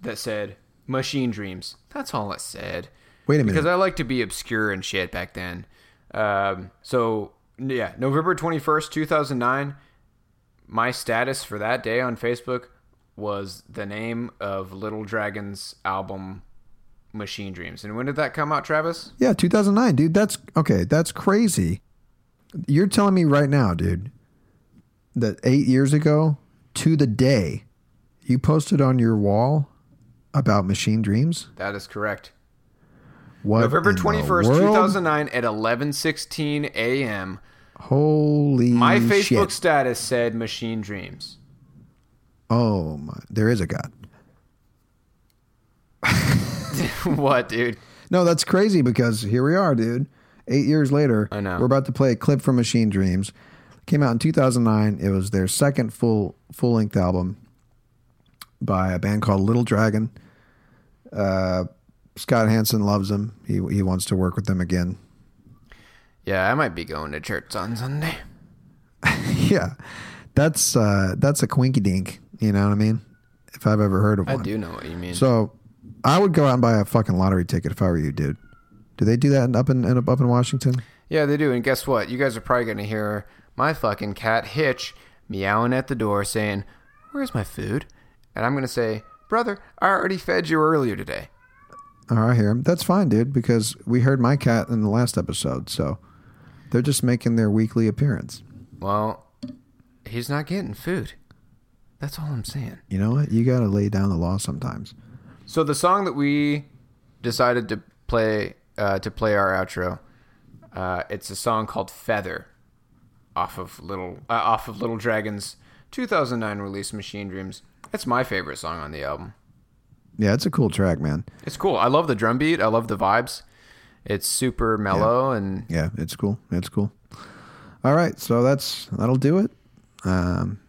Speaker 2: that said "Machine Dreams." That's all it said.
Speaker 1: Wait a minute.
Speaker 2: Because I like to be obscure and shit back then. Um, so yeah, November 21st, 2009. My status for that day on Facebook was the name of Little Dragon's album Machine Dreams. And when did that come out, Travis?
Speaker 1: Yeah, 2009, dude. That's okay. That's crazy. You're telling me right now, dude, that eight years ago to the day, you posted on your wall about Machine Dreams.
Speaker 2: That is correct.
Speaker 1: What?
Speaker 2: November 21st, 2009 at 11:16 a.m.
Speaker 1: Holy
Speaker 2: My Facebook
Speaker 1: shit.
Speaker 2: status said Machine Dreams.
Speaker 1: Oh my! There is a God.
Speaker 2: what, dude?
Speaker 1: No, that's crazy because here we are, dude. Eight years later,
Speaker 2: I know.
Speaker 1: we're about to play a clip from Machine Dreams. Came out in 2009. It was their second full full length album by a band called Little Dragon. Uh, Scott Hansen loves them. He he wants to work with them again.
Speaker 2: Yeah, I might be going to church on Sunday.
Speaker 1: yeah, that's uh, that's a quinky dink. You know what I mean? If I've ever heard of
Speaker 2: I
Speaker 1: one.
Speaker 2: I do know what you mean.
Speaker 1: So I would go out and buy a fucking lottery ticket if I were you, dude. Do they do that up in, in up in Washington?
Speaker 2: yeah, they do. And guess what? You guys are probably going to hear my fucking cat Hitch meowing at the door saying, Where's my food? And I'm going to say, Brother, I already fed you earlier today.
Speaker 1: All right, I hear 'em. That's fine, dude, because we heard my cat in the last episode, so they're just making their weekly appearance.
Speaker 2: Well, he's not getting food. That's all I'm saying.
Speaker 1: You know what? You got to lay down the law sometimes.
Speaker 2: So the song that we decided to play uh, to play our outro, uh, it's a song called "Feather," off of Little uh, off of Little Dragon's 2009 release "Machine Dreams." It's my favorite song on the album.
Speaker 1: Yeah, it's a cool track, man.
Speaker 2: It's cool. I love the drum beat. I love the vibes. It's super mellow and
Speaker 1: Yeah, it's cool. It's cool. All right, so that's that'll do it. Um,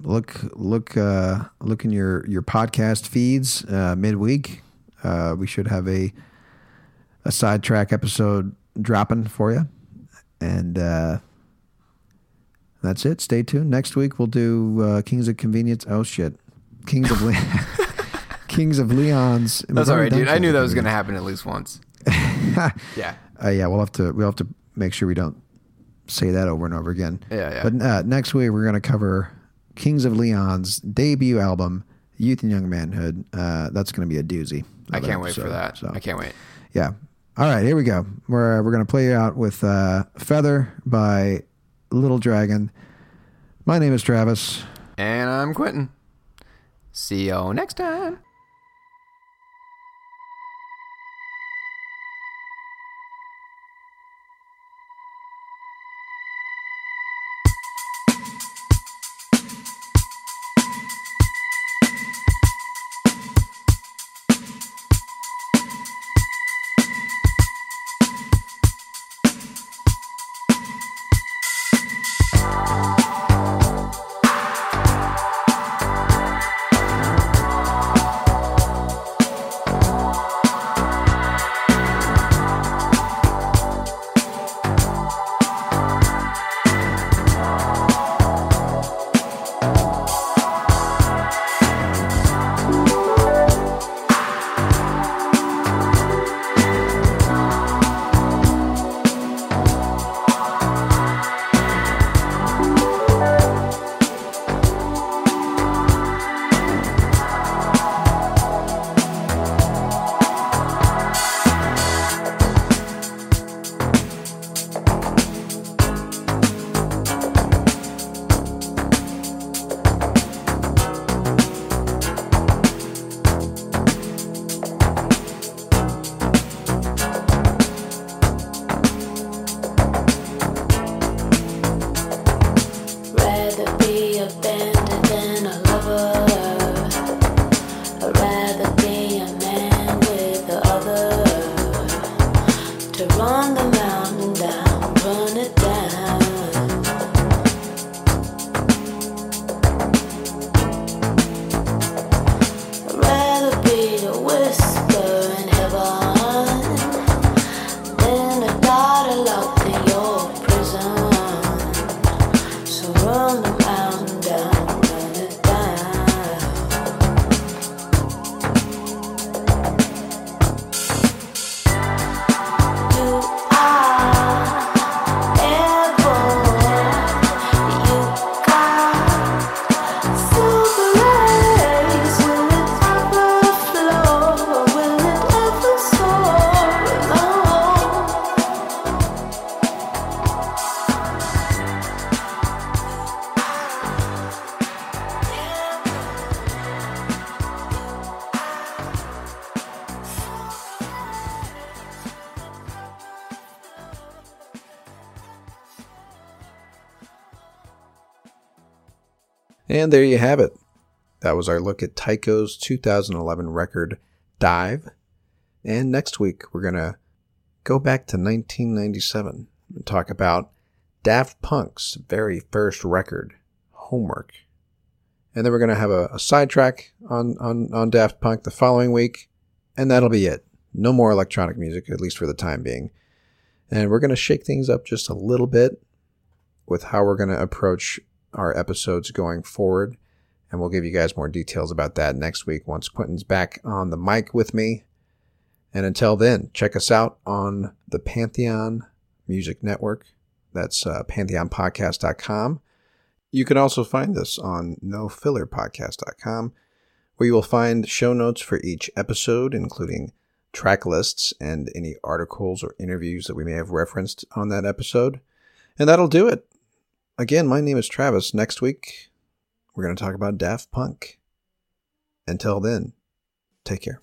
Speaker 1: look, look, uh, look in your your podcast feeds uh, midweek. Uh, we should have a a sidetrack episode dropping for you, and uh, that's it. Stay tuned. Next week we'll do uh, Kings of Convenience. Oh shit, Kings of Le- Kings of Leon's.
Speaker 2: that's all right, dude. I knew that was gonna happen at least once. yeah,
Speaker 1: Uh, yeah, we'll have to we'll have to make sure we don't say that over and over again.
Speaker 2: Yeah, yeah.
Speaker 1: But uh, next week we're going to cover Kings of Leon's debut album, Youth and Young Manhood. Uh, that's going to be a doozy.
Speaker 2: I can't wait for that.
Speaker 1: So
Speaker 2: I can't wait.
Speaker 1: yeah. All right, here we go. We're we're going to play out with uh, Feather by Little Dragon. My name is Travis.
Speaker 2: And I'm Quentin. See you next time.
Speaker 4: And there you have it. That was our look at Tycho's 2011 record, Dive. And next week, we're going to
Speaker 1: go back to 1997 and talk about Daft Punk's very first record, Homework. And then we're going to have a, a sidetrack on, on, on Daft Punk the following week, and that'll be it. No more electronic music, at least for the time being. And we're going to shake things up just a little bit with how we're going to approach our episodes going forward. And we'll give you guys more details about that next week once Quentin's back on the mic with me. And until then, check us out on the Pantheon Music Network. That's uh, pantheonpodcast.com. You can also find us on nofillerpodcast.com, where you will find show notes for each episode, including track lists and any articles or interviews that we may have referenced on that episode. And that'll do it. Again, my name is Travis. Next week, we're going to talk about Daft Punk. Until then, take care.